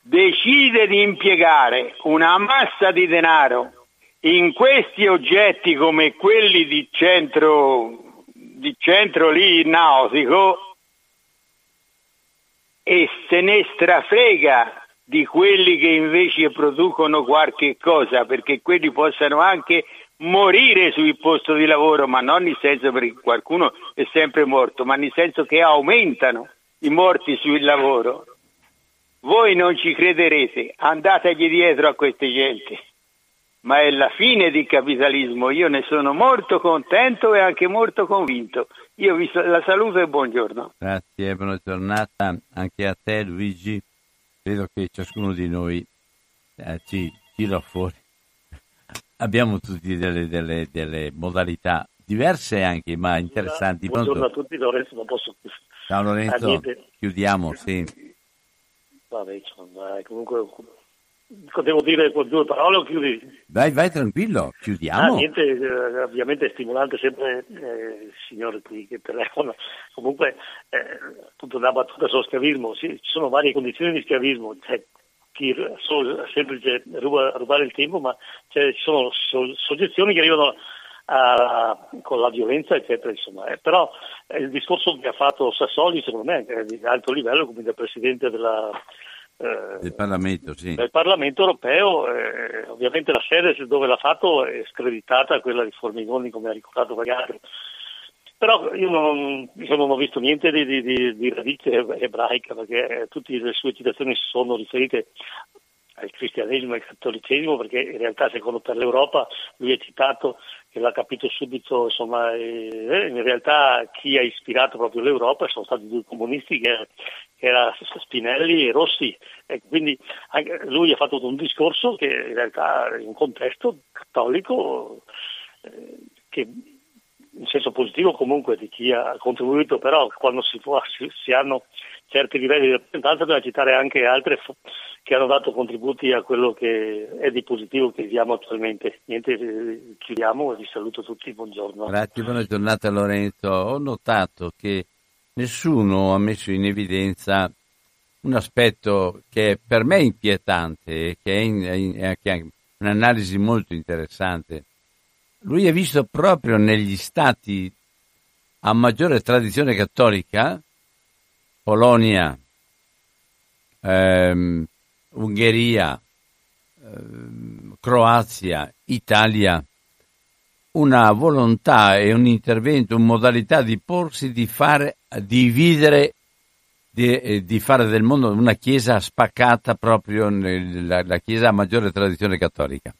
decide di impiegare una massa di denaro in questi oggetti come quelli di centro di centro lì nautico e se ne strafrega di quelli che invece producono qualche cosa, perché quelli possano anche morire sul posto di lavoro, ma non nel senso perché qualcuno è sempre morto, ma nel senso che aumentano i morti sul lavoro. Voi non ci crederete, andategli dietro a queste gente ma è la fine del capitalismo. Io ne sono molto contento e anche molto convinto. Io vi la saluto e buongiorno. Grazie, buona giornata anche a te Luigi. Credo che ciascuno di noi eh, ci tira fuori. Abbiamo tutti delle, delle, delle, modalità diverse anche, ma interessanti. Buongiorno Pronto? a tutti, Lorenzo, non posso... Ciao Lorenzo, ah, chiudiamo, sì. Vabbè, insomma, comunque devo dire con due parole o chiudi? Vai, vai tranquillo, chiudiamo. Ah, niente, eh, ovviamente è stimolante sempre eh, il signore qui che telefona. Comunque, eh, appunto, da battuta sullo schiavismo, sì, ci sono varie condizioni di schiavismo. Cioè, chi so, semplice ruba, rubare il tempo, ma cioè, ci sono so, soggezioni che arrivano a, con la violenza, eccetera. Insomma. Eh, però eh, il discorso che ha fatto Sassoli, secondo me, è di alto livello, come da Presidente della eh, del Parlamento, sì. del Parlamento europeo, eh, ovviamente la sede dove l'ha fatto è screditata, quella di Formigoni come ha ricordato Vagaro. Però io non, io non, ho visto niente di, di, di, di radice ebraica perché tutte le sue citazioni sono riferite al cristianesimo e al cattolicesimo perché in realtà secondo per l'Europa lui è citato e l'ha capito subito insomma eh, in realtà chi ha ispirato proprio l'Europa sono stati due comunisti che era Spinelli e Rossi e quindi lui ha fatto un discorso che in realtà in un contesto cattolico eh, che in senso positivo comunque di chi ha contribuito, però quando si, può, si, si hanno certi livelli di rappresentanza bisogna citare anche altre che hanno dato contributi a quello che è di positivo che viviamo attualmente. Niente, chiudiamo e vi saluto tutti, buongiorno. Grazie, buona giornata Lorenzo. Ho notato che nessuno ha messo in evidenza un aspetto che per me è inquietante che, è in, che è un'analisi molto interessante. Lui è visto proprio negli stati a maggiore tradizione cattolica, Polonia, ehm, Ungheria, ehm, Croazia, Italia, una volontà e un intervento, una modalità di porsi, di fare, dividere, di, eh, di fare del mondo una chiesa spaccata proprio nella la chiesa a maggiore tradizione cattolica.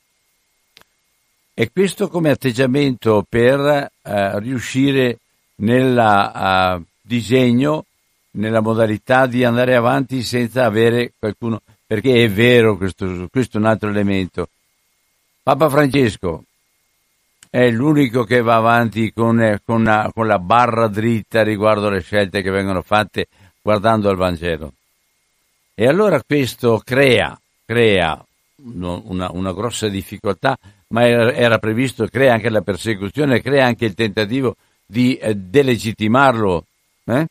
E questo come atteggiamento per uh, riuscire nel uh, disegno, nella modalità di andare avanti senza avere qualcuno, perché è vero questo, questo è un altro elemento. Papa Francesco è l'unico che va avanti con, eh, con, una, con la barra dritta riguardo alle scelte che vengono fatte guardando al Vangelo. E allora questo crea, crea una, una grossa difficoltà ma era, era previsto, crea anche la persecuzione, crea anche il tentativo di eh, delegittimarlo. Eh?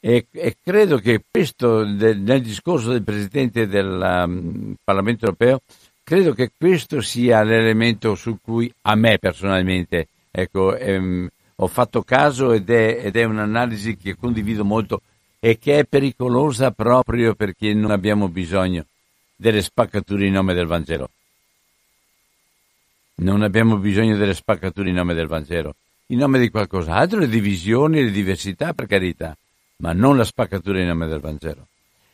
E, e credo che questo, del, nel discorso del Presidente del um, Parlamento europeo, credo che questo sia l'elemento su cui a me personalmente ecco, ehm, ho fatto caso ed è, ed è un'analisi che condivido molto e che è pericolosa proprio perché non abbiamo bisogno delle spaccature in nome del Vangelo. Non abbiamo bisogno delle spaccature in nome del Vangelo, in nome di qualcos'altro, le divisioni, le diversità, per carità, ma non la spaccatura in nome del Vangelo.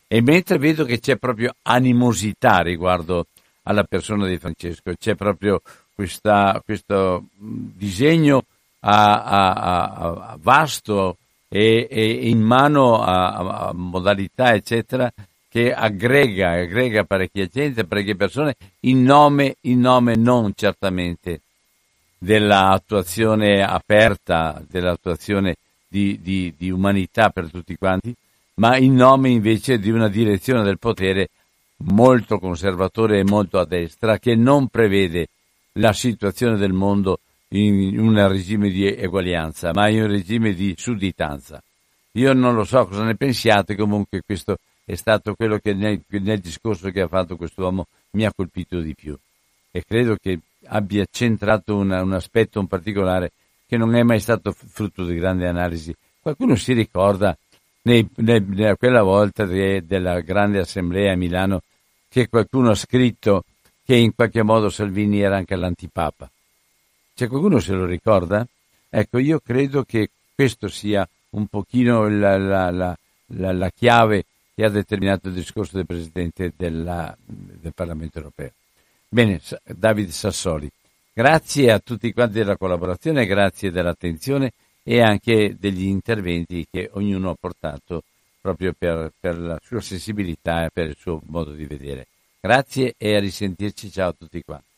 E mentre vedo che c'è proprio animosità riguardo alla persona di Francesco, c'è proprio questa, questo disegno a, a, a vasto e, e, in mano a, modalità, eccetera, che aggrega, aggrega parecchia gente, parecchie persone, in nome, in nome non certamente dell'attuazione aperta, dell'attuazione di, di, di umanità per tutti quanti, ma in nome invece di una direzione del potere molto conservatore e molto a destra che non prevede la situazione del mondo in un regime di eguaglianza, ma in un regime di sudditanza. Io non lo so cosa ne pensiate, comunque questo è stato quello che nel, nel discorso che ha fatto quest'uomo mi ha colpito di più e credo che abbia centrato una, un aspetto in particolare che non è mai stato frutto di grande analisi. Qualcuno si ricorda nei, nei, quella volta de, della grande assemblea a Milano che qualcuno ha scritto che in qualche modo Salvini era anche l'antipapa. C'è qualcuno se lo ricorda? Ecco, io credo che questo sia un pochino la, la, la, la chiave che ha determinato il discorso del Presidente della, del Parlamento europeo. Bene, Davide Sassoli, grazie a tutti quanti della collaborazione, grazie dell'attenzione e anche degli interventi che ognuno ha portato proprio per, per la sua sensibilità e per il suo modo di vedere. Grazie e a risentirci, ciao a tutti quanti.